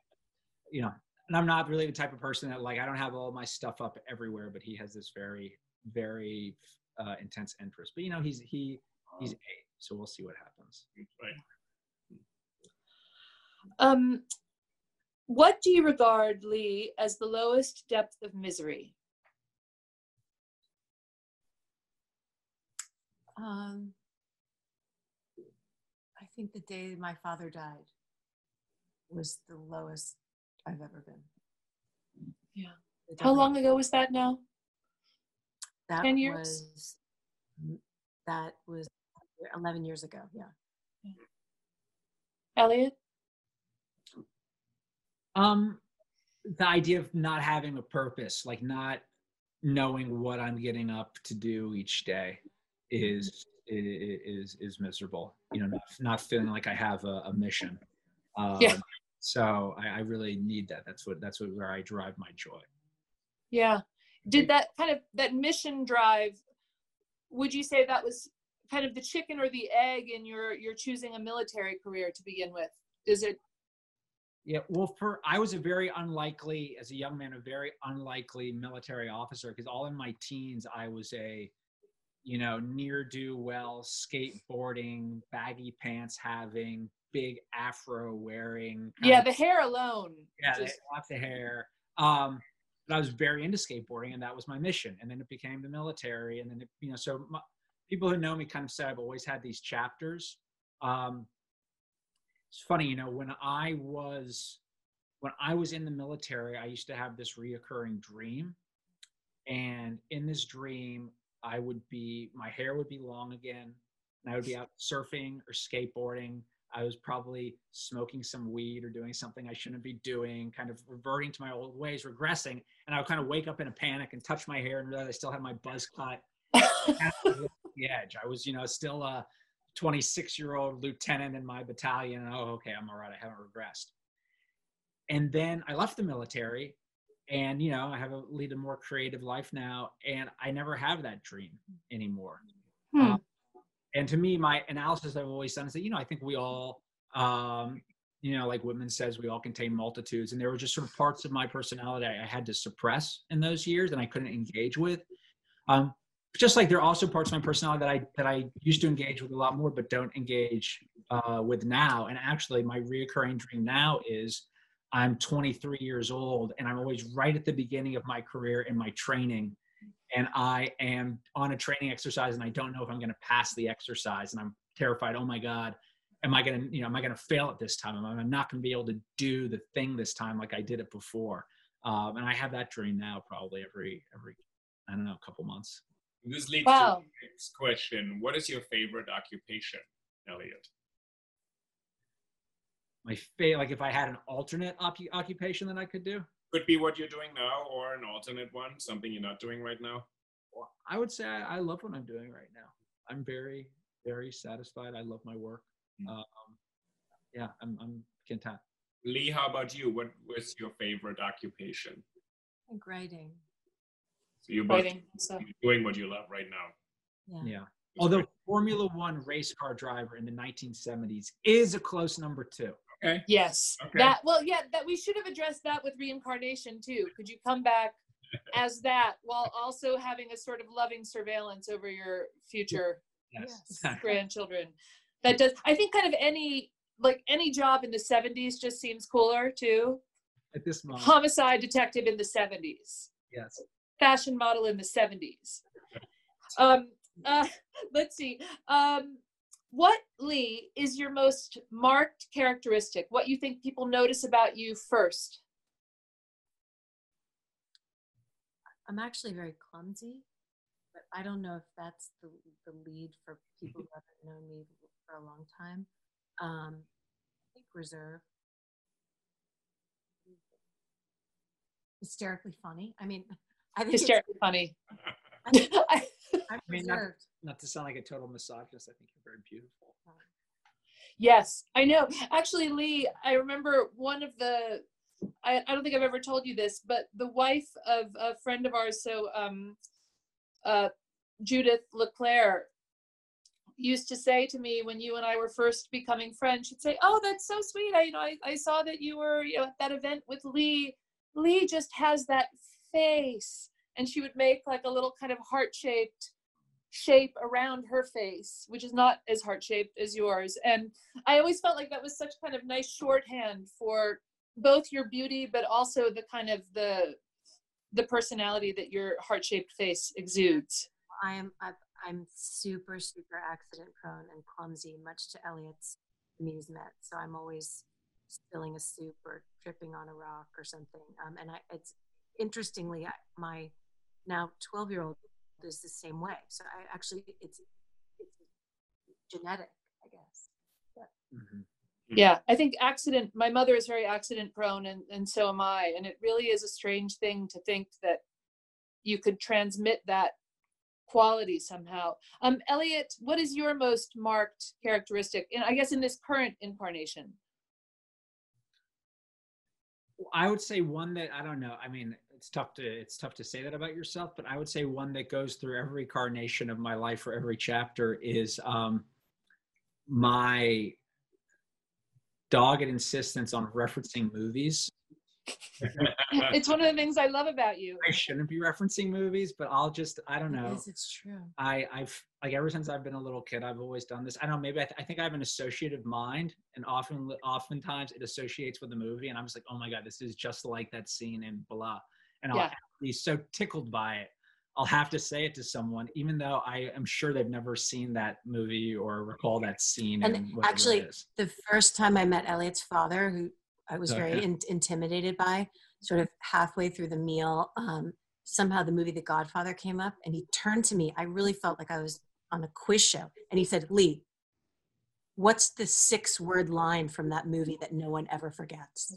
you know, and I'm not really the type of person that like I don't have all my stuff up everywhere, but he has this very very uh, intense interest. But you know, he's he he's eight, so we'll see what happens. Right. Um, what do you regard, Lee, as the lowest depth of misery? Um, I think the day my father died was the lowest I've ever been. Yeah. How long ago was that now? That 10 years? Was, that was 11 years ago. Yeah. Elliot? Um, the idea of not having a purpose, like not knowing what I'm getting up to do each day, is is is miserable. You know, not, not feeling like I have a, a mission. Um, Yeah. So I, I really need that. That's what that's what where I derive my joy. Yeah. Did that kind of that mission drive? Would you say that was kind of the chicken or the egg in your your choosing a military career to begin with? Is it? Yeah, well, for I was a very unlikely, as a young man, a very unlikely military officer because all in my teens I was a, you know, near do well, skateboarding, baggy pants having, big afro wearing. Yeah, the hair alone. yeah, just- lots of hair. Um, but I was very into skateboarding, and that was my mission. And then it became the military, and then it, you know, so my, people who know me kind of say I've always had these chapters. Um, it's funny, you know, when I was when I was in the military, I used to have this reoccurring dream, and in this dream, I would be my hair would be long again, and I would be out surfing or skateboarding. I was probably smoking some weed or doing something I shouldn't be doing, kind of reverting to my old ways, regressing. And I would kind of wake up in a panic and touch my hair and realize I still had my buzz cut *laughs* the edge. I was, you know, still a 26 year old lieutenant in my battalion. And oh, okay, I'm all right. I haven't regressed. And then I left the military and, you know, I have a lead a more creative life now. And I never have that dream anymore. Hmm. Um, and to me, my analysis I've always done is that you know I think we all, um, you know, like Whitman says, we all contain multitudes, and there were just sort of parts of my personality I had to suppress in those years, and I couldn't engage with. Um, just like there are also parts of my personality that I that I used to engage with a lot more, but don't engage uh, with now. And actually, my reoccurring dream now is I'm 23 years old, and I'm always right at the beginning of my career in my training, and I am on a training exercise, and I don't know if I'm going to pass the exercise, and I'm terrified. Oh my God, am I going to you know am I going to fail at this time? Am I not going to be able to do the thing this time like I did it before? Um, and I have that dream now, probably every every I don't know, a couple months. This leads Wow. to the next question. What is your favorite occupation, Elliot? my fa- like if I had an alternate op- occupation that I could do, Could be what you're doing now or an alternate one, something you're not doing right now. well, I would say I, I love what I'm doing right now. I'm very, very satisfied. I love my work. Um, yeah, I'm, I'm content. Lee, how about you? What was your favorite occupation? I think writing. So you're both Writing. So doing what you love right now. Yeah. Yeah. Although Formula One race car driver in the 1970s is a close number two. Okay. yes, Okay. that well, yeah, that we should have addressed that with reincarnation too. Could you come back *laughs* as that while also having a sort of loving surveillance over your future Yes. grandchildren? That does. I think kind of any like any job in the 70s just seems cooler too. At this moment, Homicide detective in the 70s. yes. Fashion model in the 70s. Um, uh, *laughs* let's see. Um, what, Lee, is your most marked characteristic? What you think people notice about you first? I'm actually very clumsy, but I don't know if that's the, the lead for people who haven't known me for a long time. Um, I think reserve. Hysterically funny. I mean, I think it's- Hysterically funny. I *laughs* think I- I'm I mean, not- Not to sound like a total misogynist, I think you're very beautiful. yes, I know. Actually, Lee, I remember one of the. I, I don't think I've ever told you this, but the wife of a friend of ours, so um, uh, Judith LeClaire, used to say to me when you and I were first becoming friends, she'd say, "Oh, that's so sweet. I, you know, I, I saw that you were, you know, at that event with Lee. Lee just has that face." And she would make like a little kind of heart-shaped shape around her face, which is not as heart-shaped as yours. And I always felt like that was such kind of nice shorthand for both your beauty, but also the kind of the the personality that your heart-shaped face exudes. I am I'm super super accident prone and clumsy, much to Elliot's amusement. So I'm always spilling a soup or tripping on a rock or something. Um, and I, it's interestingly I, my now 12 year old is the same way. So I actually it's it's genetic, I guess. Mhm. Yeah, I think accident. My mother is very accident prone, and and so am I. And it really is a strange thing to think that you could transmit that quality somehow. Um, Elliot, what is your most marked characteristic? And I guess in this current incarnation. I would say one that I don't know. I mean, it's tough to it's tough to say that about yourself, but I would say one that goes through every carnation of my life or every chapter is um, my dogged insistence on referencing movies. *laughs* it's one of the things I love about you. I shouldn't be referencing movies, but I'll just I don't know. Yes, it's true. I, I've like ever since I've been a little kid, I've always done this. I don't know, maybe I, th- I think I have an associative mind, and often, oftentimes, it associates with the movie, and I'm just like, oh my god, this is just like that scene in blah, and I'll Yeah. be so tickled by it. I'll have to say it to someone, even though I am sure they've never seen that movie or recall that scene. And And actually, the first time I met Elliot's father, who I was very in, intimidated by, sort of halfway through the meal, um, somehow the movie The Godfather came up, and he turned to me. I really felt like I was on a quiz show, and he said, "Lee, what's the six-word line from that movie that no one ever forgets?"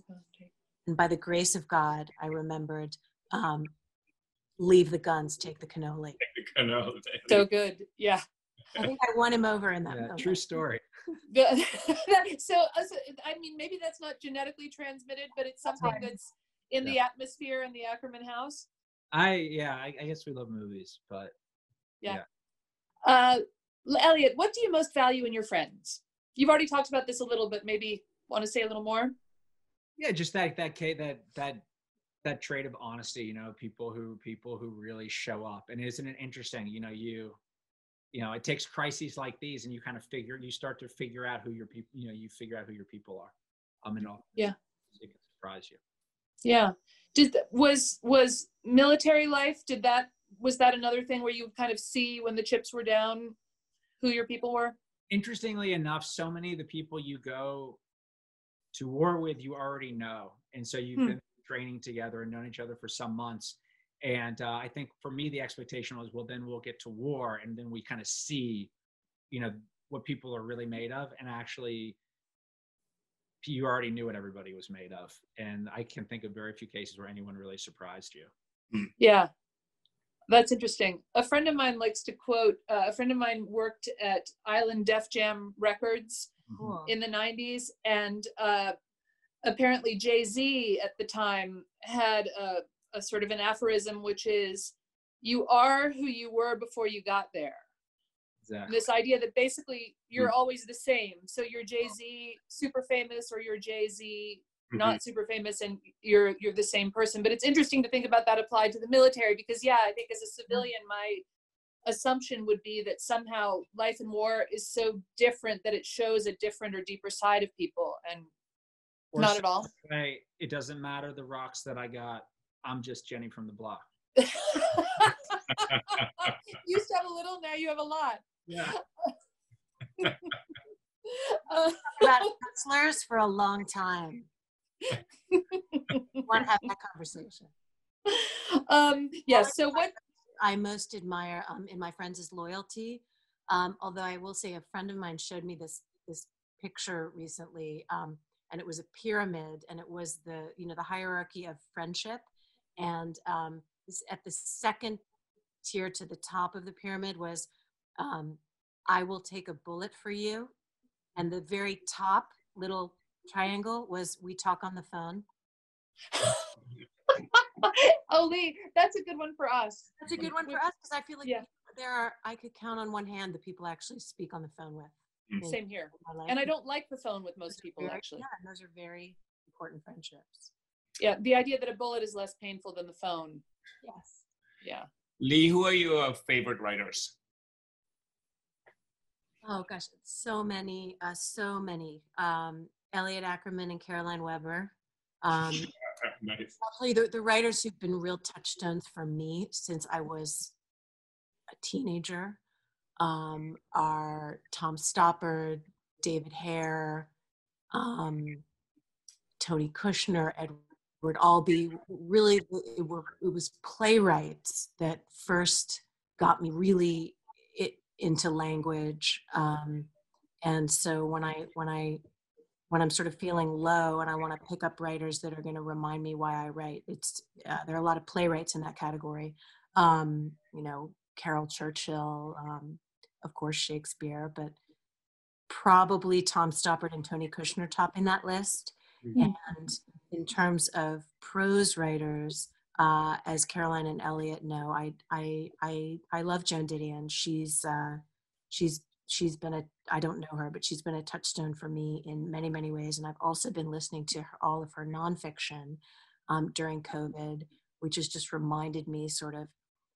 And by the grace of God, I remembered, um, "Leave the guns, take the cannoli." I know. So good. Yeah. I think I won him over in that Yeah, true story. *laughs* *laughs* So, uh, so, I mean, maybe that's not genetically transmitted, but it's something right. that's in the atmosphere in the Ackerman house. I yeah, I, I guess we love movies, but Yeah. Uh, Elliot, what do you most value in your friends? You've already talked about this a little, but maybe want to say a little more. Yeah, just that that that that that trait of honesty. You know, people who people who really show up. And isn't it interesting? You know, you you know, it takes crises like these, and you kind of figure you start to figure out who your people. You know, you figure out who your people are. Um, and all. Yeah. It can surprise you. Yeah. Did was was military life? Did that was that another thing where you kind of see when the chips were down who your people were? Interestingly enough, so many of the people you go to war with, you already know. And so you've hmm. been training together and known each other for some months. And uh, I think for me, the expectation was, well, then we'll get to war and then we kind of see, you know, what people are really made of. And actually, you already knew what everybody was made of. And I can think of very few cases where anyone really surprised you. Hmm. Yeah, that's interesting. A friend of mine likes to quote, uh, a friend of mine worked at Island Def Jam Records mm-hmm. in the 90s, and uh, apparently Jay Z at the time had a, a sort of an aphorism, which is, You are who you were before you got there. Exactly. This idea that basically you're mm-hmm. always the same. So you're Jay Z, super famous, or you're Jay Z, mm-hmm. not super famous and you're you're the same person but it's interesting to think about that applied to the military because yeah i think as a civilian my assumption would be that somehow life in war is so different that it shows a different or deeper side of people and not at all Hey, it doesn't matter the rocks that i got i'm just jenny from the block *laughs* you used to have a little now you have a lot yeah uh, *laughs* about slurs for a long time want to have that conversation. Um, yeah. So what I most admire um, in my friends is loyalty. Um, although I will say, a friend of mine showed me this this picture recently, um, and it was a pyramid, and it was the you know the hierarchy of friendship, and um, at the second tier to the top of the pyramid was, um, "I will take a bullet for you," and the very top little triangle was we talk on the phone. *laughs* oh, Lee, that's a good one for us. That's a good one for us because I feel like yeah. there are, I could count on one hand the people I actually speak on the phone with. Mm. Same here. And I don't like the phone with most people, very, actually. Yeah, and those are very important friendships. Yeah, the idea that a bullet is less painful than the phone. Yes. Yeah. Lee, who are your favorite writers? Oh gosh, so many, uh, so many. Um, Elliot Ackerman and Caroline Weber. Um, *laughs* nice. I'll tell you the, the writers who've been real touchstones for me since I was a teenager um, are Tom Stoppard, David Hare, um, Tony Kushner, Edward Albee. Really, it, were, it was playwrights that first got me really it, into language. Um, and so when I when I when I'm sort of feeling low and I want to pick up writers that are going to remind me why I write. It's uh, there are a lot of playwrights in that category. Um, you know, Caryl Churchill, um, of course Shakespeare, but probably Tom Stoppard and Tony Kushner topping that list. Mm-hmm. And in terms of prose writers, uh, as Caroline and Elliot know, I I I I love Joan Didion. She's uh, she's she's been a i don't know her but she's been a touchstone for me in many many ways and i've also been listening to her, all of her nonfiction um, during covid which has just reminded me sort of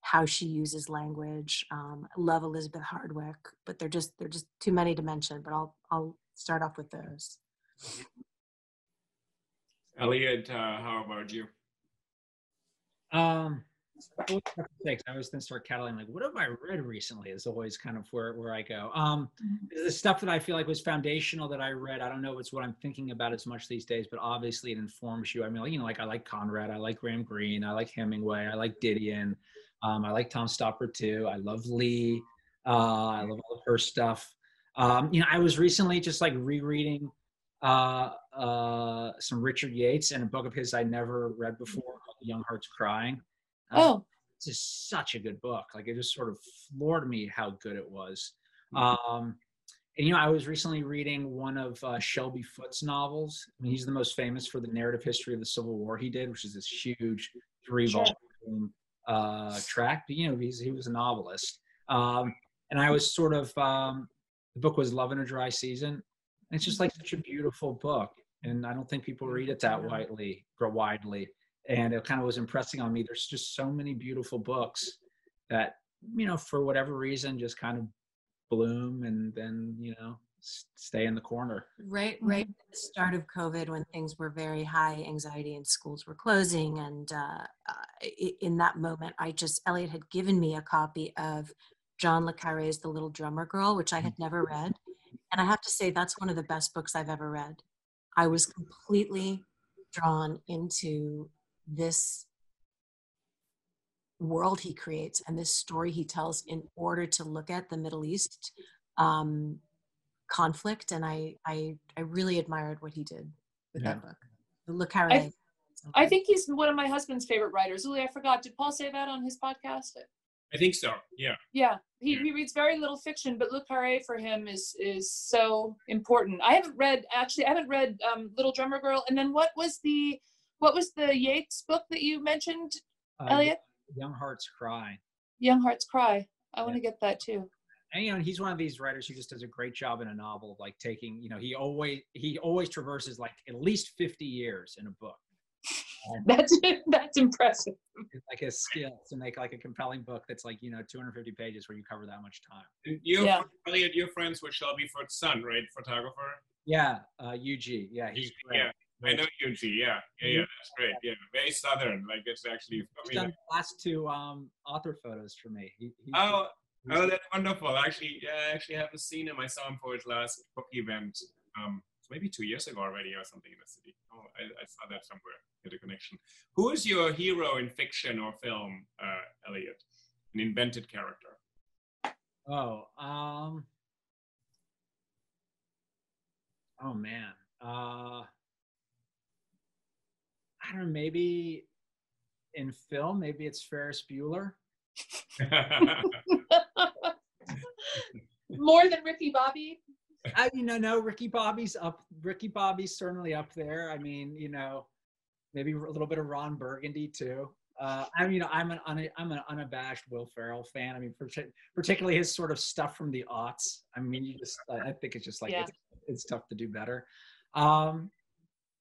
how she uses language um, love elizabeth hardwick but they're just they're just too many to mention but i'll i'll start off with those elliot uh, how about you um I was then start cataloging like what have I read recently is always kind of where, where I go. Um, mm-hmm. the stuff that I feel like was foundational that I read. I don't know if it's what I'm thinking about as much these days, but obviously it informs you. I mean, you know, like I like Conrad, I like Graham Greene, I like Hemingway, I like Didion, um, I like Tom Stoppard too. I love Lee. Uh, I love all of her stuff. Um, you know, I was recently just like rereading uh, uh, some Richard Yates and a book of his I never read before called Young Hearts Crying. Uh, oh, it's just such a good book. Like it just sort of floored me how good it was. Mm-hmm. Um, and you know, I was recently reading one of uh, Shelby Foote's novels. I mean, he's the most famous for the narrative history of the Civil War he did, which is this huge three volume uh. But, you know, he's, he was a novelist. Um, and I was sort of um, the book was Love in a Dry Season. And it's just like such a beautiful book, and I don't think people read it that widely, widely. And it kind of was impressing on me. There's just so many beautiful books that you know, for whatever reason, just kind of bloom and then you know stay in the corner. Right, right at the start of COVID, when things were very high anxiety and schools were closing, and uh, uh, in that moment, I just Elliot had given me a copy of John le Carre's The Little Drummer Girl, which I had mm. never read, and I have to say that's one of the best books I've ever read. I was completely drawn into this world he creates and this story he tells in order to look at the Middle East um, conflict and I, I i really admired what he did with yeah. that book. Look how I, I think he's one of my husband's favorite writers. Uli, i forgot did paul say that on his podcast? I think so yeah. Yeah he, yeah. he reads very little fiction but le carre for him is is so important. I haven't read actually i haven't read um, little drummer girl and then what was the what was the yates book that you mentioned uh, elliot? Young hearts cry. Young hearts cry. I yeah. want to get that too and you know he's one of these writers who just does a great job in a novel of like taking you know he always he always traverses like at least 50 years in a book *laughs* that's that's impressive it's like a skill to make like a compelling book that's like you know 250 pages where you cover that much time you yeah. Elliot, you're friends with Shelby Foote's son right photographer yeah uh Huger yeah he's great. yeah I know Huger. Yeah, yeah, yeah. That's great. Yeah, very southern. Like it's actually. He's done the last two um, author photos for me. He, oh, Oh, that's wonderful. Actually, yeah, I actually haven't seen him. I saw him for his last book event, um, maybe two years ago already or something in the city. Oh, I, I saw that somewhere. Get a connection. Who is your hero in fiction or film, uh, Elliot? An invented character. Oh, um, oh man. Uh, I don't know. Maybe in film, maybe it's Ferris Bueller. *laughs* *laughs* More than Ricky Bobby. I you know no Ricky Bobby's up. Ricky Bobby's certainly up there. I mean, you know, maybe a little bit of Ron Burgundy too. Uh, I mean, you know, I'm an I'm an unabashed Will Ferrell fan. I mean, particularly his sort of stuff from the aughts. I mean, you just I think it's just like yeah. it's, it's, tough to do better. Um,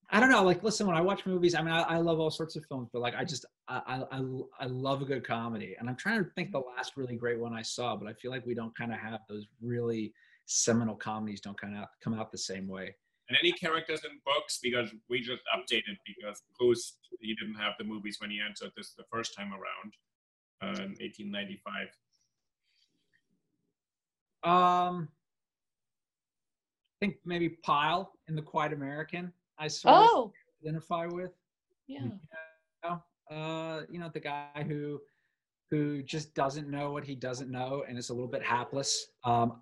I don't know. Like, listen, when I watch movies, I mean, I, I love all sorts of films, but like, I just, I, I, I love a good comedy. And I'm trying to think the last really great one I saw, but I feel like we don't kind of have those really seminal comedies don't kind of come out the same way. And any characters in books because we just updated because Proust he didn't have the movies when he entered this the first time around uh, in 1895. Um, I think maybe Pyle in the Quiet American. I sort oh. of identify with. Yeah. You know, uh, you know, the guy who who just doesn't know what he doesn't know and is a little bit hapless. Um,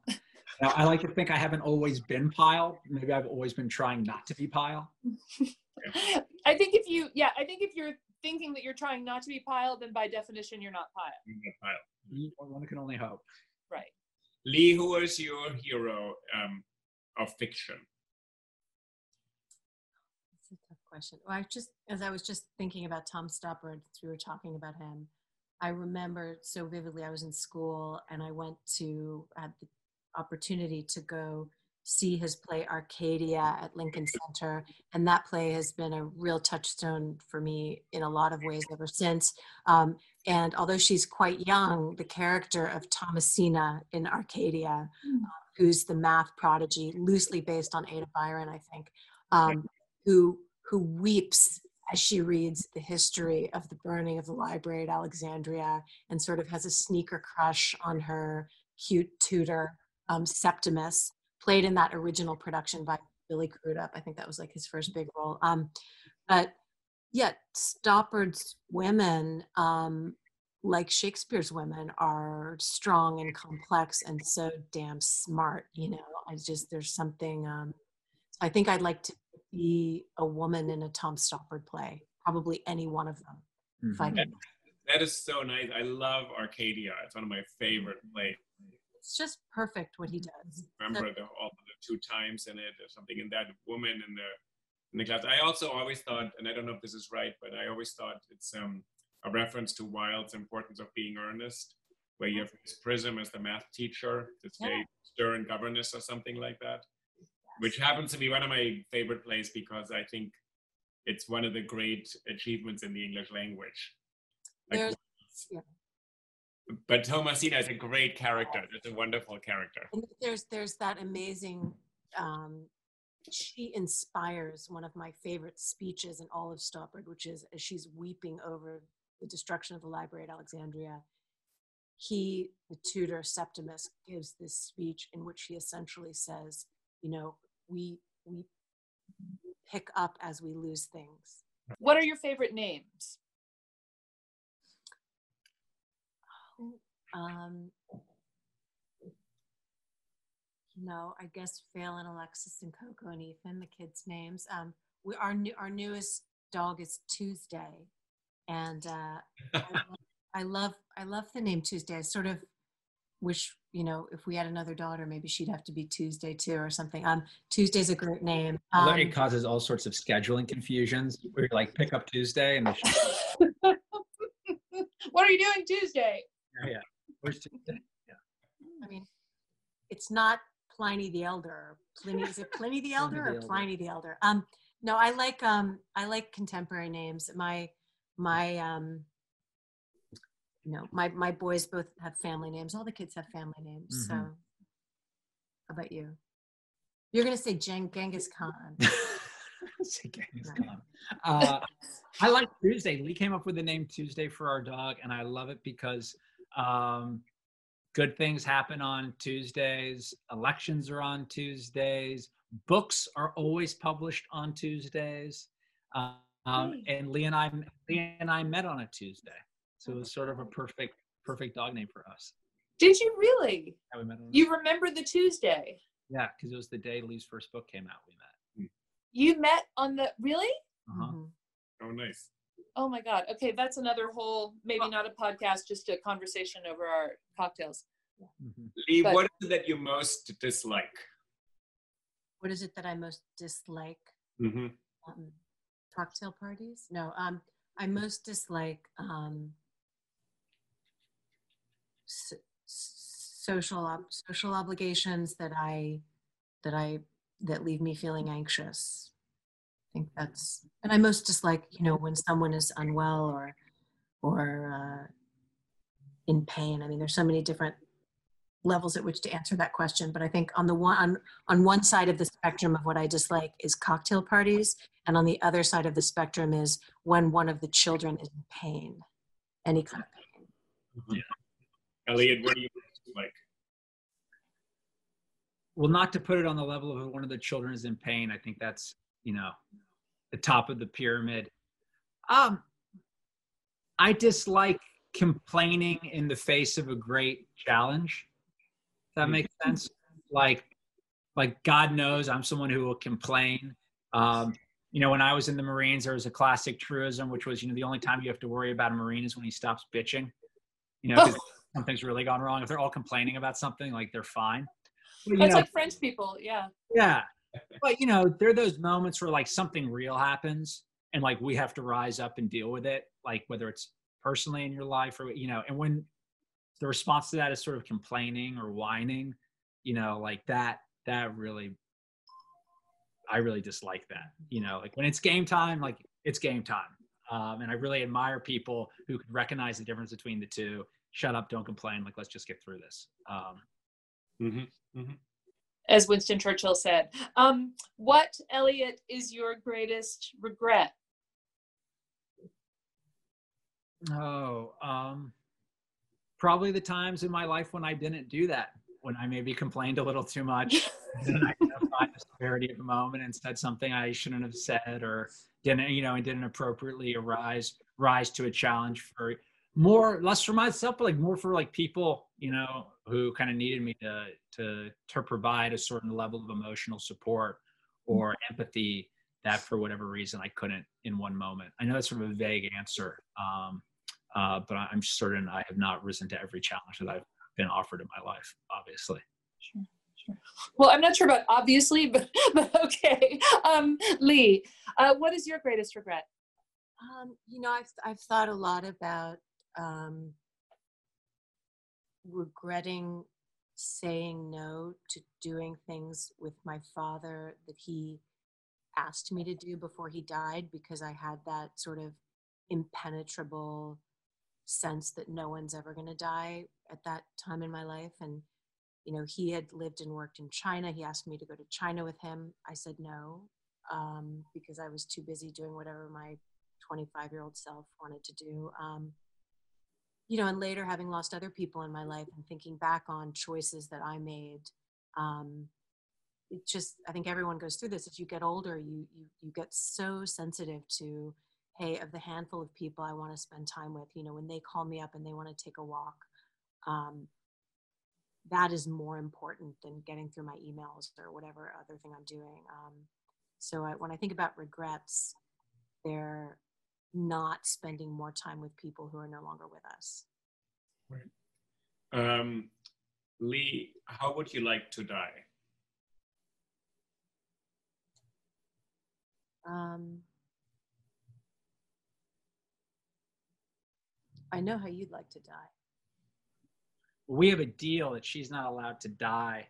now, I like to think I haven't always been Pyle. Maybe I've always been trying not to be Pyle. *laughs* I think if you, yeah, I think if you're thinking that you're trying not to be Pyle, then by definition you're not Pyle. You're not Pyle. One can only hope. Right. Lee, who is your hero um, of fiction? Question. Well, I just, as I was just thinking about Tom Stoppard, we were talking about him, I remember so vividly. I was in school and I went to had the opportunity to go see his play Arcadia at Lincoln Center, and that play has been a real touchstone for me in a lot of ways ever since. Um, and although she's quite young, the character of Thomasina in Arcadia, mm. uh, who's the math prodigy, loosely based on Ada Byron, I think, um, who who weeps as she reads the history of the burning of the library at Alexandria and sort of has a sneaker crush on her cute tutor, um, Septimus, played in that original production by Billy Crudup. I think that was like his first big role. Um, but yet, Stoppard's women, um, like Shakespeare's women, are strong and complex and so damn smart. You know, I just, there's something, um, I think I'd like to be a woman in a Tom Stoppard play. Probably any one of them. Mm-hmm. If I could. That is so nice. I love Arcadia. It's one of my favorite plays. It's just perfect what he does. Remember the, all the two times in it, or something in that woman in the in the class. I also always thought, and I don't know if this is right, but I always thought it's um, a reference to Wilde's importance of being earnest. where you have Miss Prism as the math teacher to say Yeah. stern governess or something like that, which happens to be one of my favorite plays because I think it's one of the great achievements in the English language. Like, yeah. But Thomasina is a great character. It's a wonderful character. And there's there's that amazing. Um, she inspires one of my favorite speeches in all of Stoppard, which is as she's weeping over the destruction of the library at Alexandria. He, the tutor Septimus, gives this speech in which he essentially says, "You know, we we pick up as we lose things." What are your favorite names? Um, you know, I guess Phelan, Alexis, and Coco and Ethan, the kids' names. Um, we our new our newest dog is Tuesday, and uh, I, *laughs* love, I love I love the name Tuesday. I sort of wish you know if we had another daughter, maybe she'd have to be Tuesday too or something. Um, Tuesday's a great name. Although Um, it causes all sorts of scheduling confusions. Where you're like, pick up Tuesday, and the *laughs* what are you doing Tuesday? yeah, where's Tuesday? I mean, it's not Pliny the Elder. Pliny is it Pliny the *laughs* Elder the or Elder. Pliny the Elder? Um, no, I like um, I like contemporary names. My my um, you know, my my boys both have family names. All the kids have family names. So, Mhm. how about you? You're gonna say Gen- Genghis Khan. *laughs* Say Genghis Khan. Uh, I like Tuesday. Lee came up with the name Tuesday for our dog, and I love it because um, good things happen on Tuesdays. Elections are on Tuesdays. Books are always published on Tuesdays. Um, and Lee and I, Lee and I met on a Tuesday, so it was sort of a perfect, perfect dog name for us. Did you really? Yeah, we met on You remember the Tuesday? yeah, because it was the day Lee's first book came out. We met. You met on the really? Uh-huh. Mhm. Oh, nice. Oh my God. Okay, that's another whole, maybe not a podcast, just a conversation over our cocktails. Mhm. Lee, But- what is it that you most dislike? What is it that I most dislike? Mm-hmm. um, cocktail parties. No, um, I most dislike um, so, social ob- social obligations that I that I that leave me feeling anxious. I think that's and I most dislike you know when someone is unwell or or uh, in pain. I mean, there's so many different levels at which to answer that question but i think on the one on, on one side of the spectrum of what i dislike is cocktail parties and on the other side of the spectrum is when one of the children is in pain any kind of pain Elliot, what do you like? well not to put it on the level of one of the children is in pain i think that's you know the top of the pyramid. Um i dislike complaining in the face of a great challenge. That makes sense. Like like god knows i'm someone who will complain. Um you know when i was in the marines there was a classic truism which was you know the only time you have to worry about a marine is when he stops bitching. You know *laughs* something's really gone wrong if they're all complaining about something like they're fine But, That's know, like French people, yeah. yeah. But you know, there are those moments where like something real happens and like we have to rise up and deal with it, like whether it's personally in your life or you know, and when the response to that is sort of complaining or whining, you know, like that that really I really dislike that. You know, like when it's game time, like it's game time. Um, and I really admire people who can recognize the difference between the two. Shut up, don't complain. Like, let's just get through this. Um, Mm-hmm. As Winston Churchill said. Um, what, Elliot, is your greatest regret? Oh, um, probably the times in my life when I didn't do that, when I maybe complained a little too much, *laughs* and I identified the severity of the moment and said something I shouldn't have said, or didn't, you know, and didn't appropriately arise rise to a challenge for more, less for myself, but like more for like people, you know, who kind of needed me to to to provide a certain level of emotional support or empathy that for whatever reason I couldn't in one moment. I know that's sort of a vague answer. Um, uh, but I'm certain I have not risen to every challenge that I've been offered in my life, obviously. Well, I'm not sure about obviously, *laughs* but, but okay. Um, Lee, uh, what is your greatest regret? Um, you know, I've I've thought a lot about um, regretting saying no to doing things with my father that he asked me to do before he died because I had that sort of impenetrable sense that no one's ever going to die at that time in my life. And you know he had lived and worked in china. He asked me to go to china with him. I said no um, because i was too busy doing whatever my 25 year old self wanted to do. Um, you know and later having lost other people in my life and thinking back on choices that i made um, it just i think everyone goes through this. As you get older you you, you get so sensitive to hey of the handful of people i want to spend time with you know when they call me up and they want to take a walk um, that is more important than getting through my emails or whatever other thing i'm doing. Um, so I, when i think about regrets they're not spending more time with people who are no longer with us Right. Um, Lee, how would you like to die? um, i know how you'd like to die We have a deal that she's not allowed to die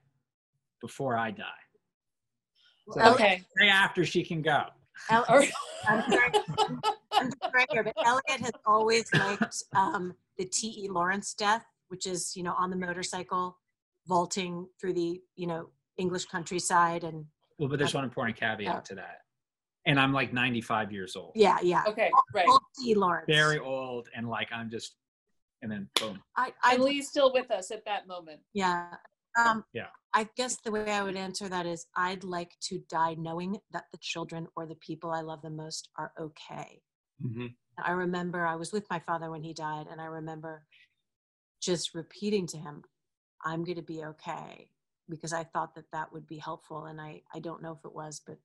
before I die. So Okay. day after she can go. El- Or- I'm sorry, I'm sorry here, but Elliot has always liked um, the T.E. Lawrence death, which is, you know, on the motorcycle, vaulting through the, you know, English countryside. And Well, but there's one important caveat to that. And I'm like 95 years old. yeah, yeah. Okay, right. All T.E. Lawrence. Very old and like I'm just and then boom. I, I, And Lee's still with us at that moment. yeah. Um, Yeah. I guess the way I would answer that is I'd like to die knowing that the children or the people I love the most are okay. Mm-hmm. I remember I was with my father when he died, and I remember just repeating to him, I'm going to be okay, because I thought that that would be helpful. And I, I don't know if it was, but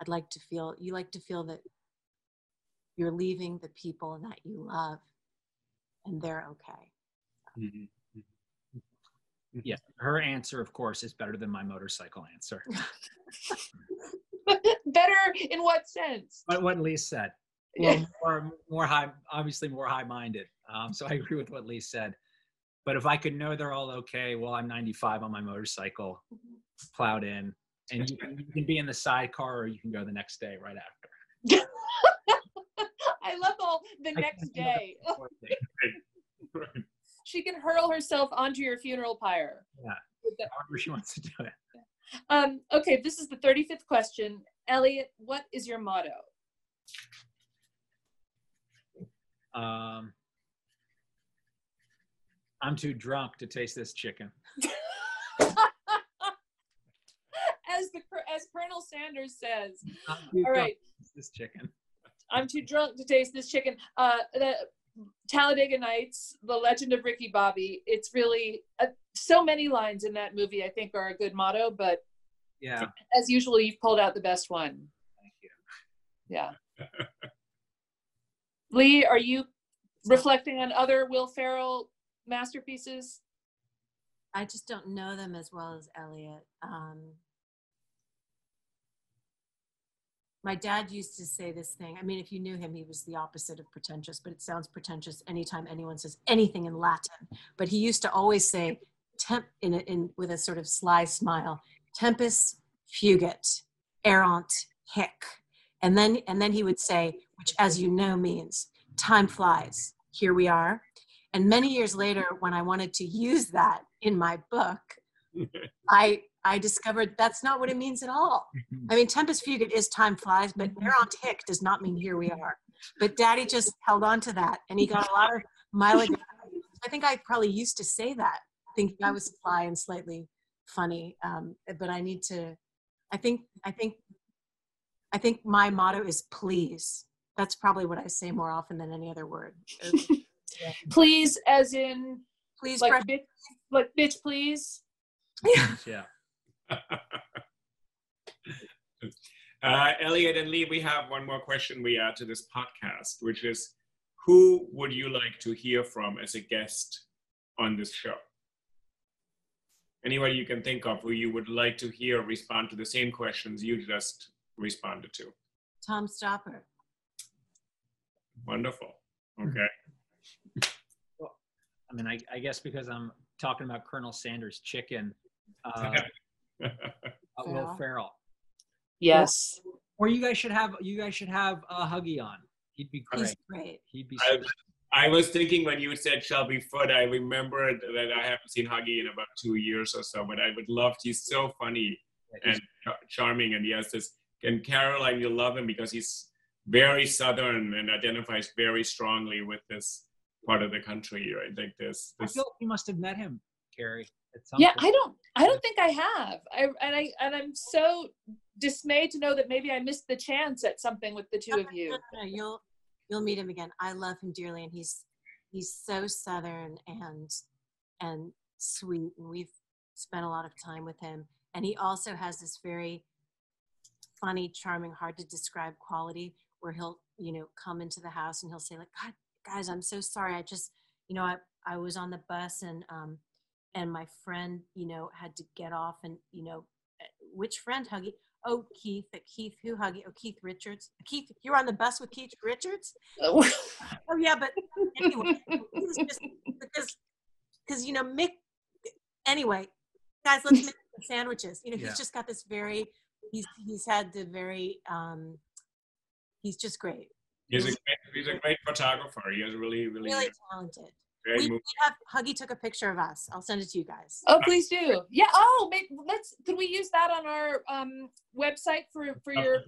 I'd like to feel, you like to feel that you're leaving the people that you love and they're okay. Mm-hmm. Yeah. Her answer, of course, is better than my motorcycle answer. *laughs* Better in what sense? But what Lee said. Yeah. *laughs* Well, more, more high, obviously more high-minded. Um, so I agree with what Lee said. But if I could know they're all okay, well, I'm 95 on my motorcycle, plowed in, and you can, you can be in the sidecar, or you can go the next day right after. *laughs* I love all the I next can't do it day. Before the- Right. She can hurl herself onto your funeral pyre. Yeah. The- However she wants to do it. *laughs* Um, okay, this is the 35th question. Elliot, what is your motto? Um, I'm too drunk to taste this chicken. *laughs* As the as Colonel Sanders says, I'm too all drunk right, to taste this chicken. I'm too drunk to taste this chicken. Uh, the Talladega Nights, The Legend of Ricky Bobby. It's really uh, so many lines in that movie. I think are a good motto, but Yeah. as usual, you've pulled out the best one. Thank you. Yeah. *laughs* Lee, are you reflecting on other Will Ferrell masterpieces? I just don't know them as well as Elliot. Um, my dad used to say this thing. I mean, if you knew him, he was the opposite of pretentious, but it sounds pretentious anytime anyone says anything in Latin. But he used to always say, temp in, a, in with a sort of sly smile, tempus fugit, errant hic. And then and then he would say, which as you know means time flies. Here we are. And many years later, when I wanted to use that in my book, *laughs* I I discovered that's not what it means at all. I mean, tempus fugit is time flies, but errant tick does not mean here we are. But Daddy just held on to that, and he got a lot of mileage. I think I probably used to say that, thinking I was sly and slightly funny. Um, but I need to. I think. I think. I think my motto is please. That's probably what I say more often than any other word. *laughs* Please, as in Please, like bitch, like bitch, please. *laughs* Yeah. *laughs* Uh, Elliot and Lee, we have one more question we add to this podcast, which is who would you like to hear from as a guest on this show? Anybody you can think of who you would like to hear respond to the same questions you just responded to? Tom Stoppard. Wonderful. Okay. I mean, I, I guess because I'm talking about Colonel Sanders' chicken. Uh, *laughs* Will Ferrell. Ferrell. Yes. Or you guys should have you guys should have uh, Huggy on. He'd be great. He's great. He'd be. I, I was thinking when you said Shelby Foote, I remembered that I haven't seen Huggy in about two years or so, but I would love. He's so funny and char- charming, and he has this. And Caroline, you love him because he's very southern and identifies very strongly with this part of the country, right? Like this. I feel like you must have met him, Carrie. At some Yeah, point. I don't I don't think I have. I and I and I'm so dismayed to know that maybe I missed the chance at something with the two of you. You'll you'll meet him again. I love him dearly, and he's he's so southern and and sweet, and we've spent a lot of time with him. And he also has this very funny, charming, hard to describe quality where he'll you know come into the house and he'll say like, God, guys, I'm so sorry. I just you know I I was on the bus and um and my friend you know had to get off and you know eh, which friend Huggy? Oh, Keith. uh, Keith, who Huggy? Oh, Keith Richards. Keith, you're on the bus with Keith Richards? Oh yeah, but anyway, it was just because because you know Mick. Anyway, guys, let's make the sandwiches. You know, Yeah. he's just got this very. He's he's had the very. um He's just great. he's a great, he's a great photographer. He has really, really, Really talented. Very We, we have Huggy took a picture of us. I'll send it to you guys. Oh, please do. Yeah. Oh, maybe, let's. Can we use that on our um, website for for your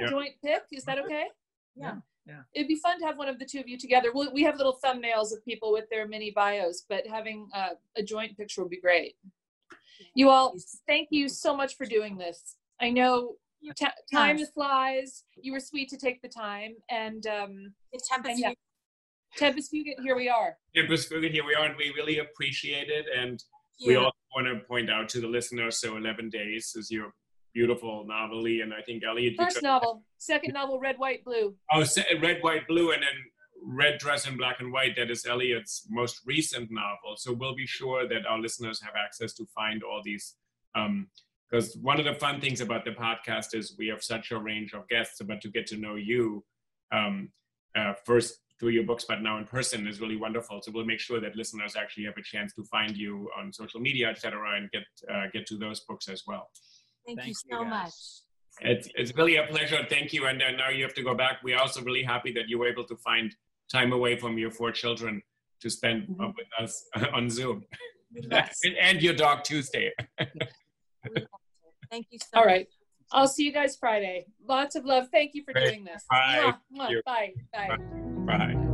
Yeah. joint pic? Is that okay? Yeah. yeah. It'd be fun to have one of the two of you together. we we have little thumbnails of people with their mini bios, but having uh, a joint picture would be great. You all, thank you so much for doing this. I know ta time flies. You were sweet to take the time, and um, It's Tempus and yeah, Fugit, here we are. Tempus Fugit, here we are, and we really appreciate it. And we also want to point out to the listeners, so 11 Days is your beautiful novel, and I think Elliot, First novel, second novel, Red, White, Blue. Oh, red, white, blue, and then red dress in black and white. That is Elliot's most recent novel. So we'll be sure that our listeners have access to find all these. Because one of the fun things about the podcast is we have such a range of guests, but to get to know you um, uh, first through your books, but now in person is really wonderful. So we'll make sure that listeners actually have a chance to find you on social media, et cetera, and get uh, get to those books as well. Thank, Thank you you, so guys. much. It's it's really a pleasure. Thank you. And uh, now you have to go back. We're also really happy that you were able to find time away from your four children to spend uh, with us *laughs* on Zoom. Yes. *laughs* and, and your dog Tuesday. *laughs* We loved it. Thank you so All much. right. I'll see you guys Friday. Lots of love. Thank you for Great. doing this. Bye. You. Bye. Bye. Bye. You.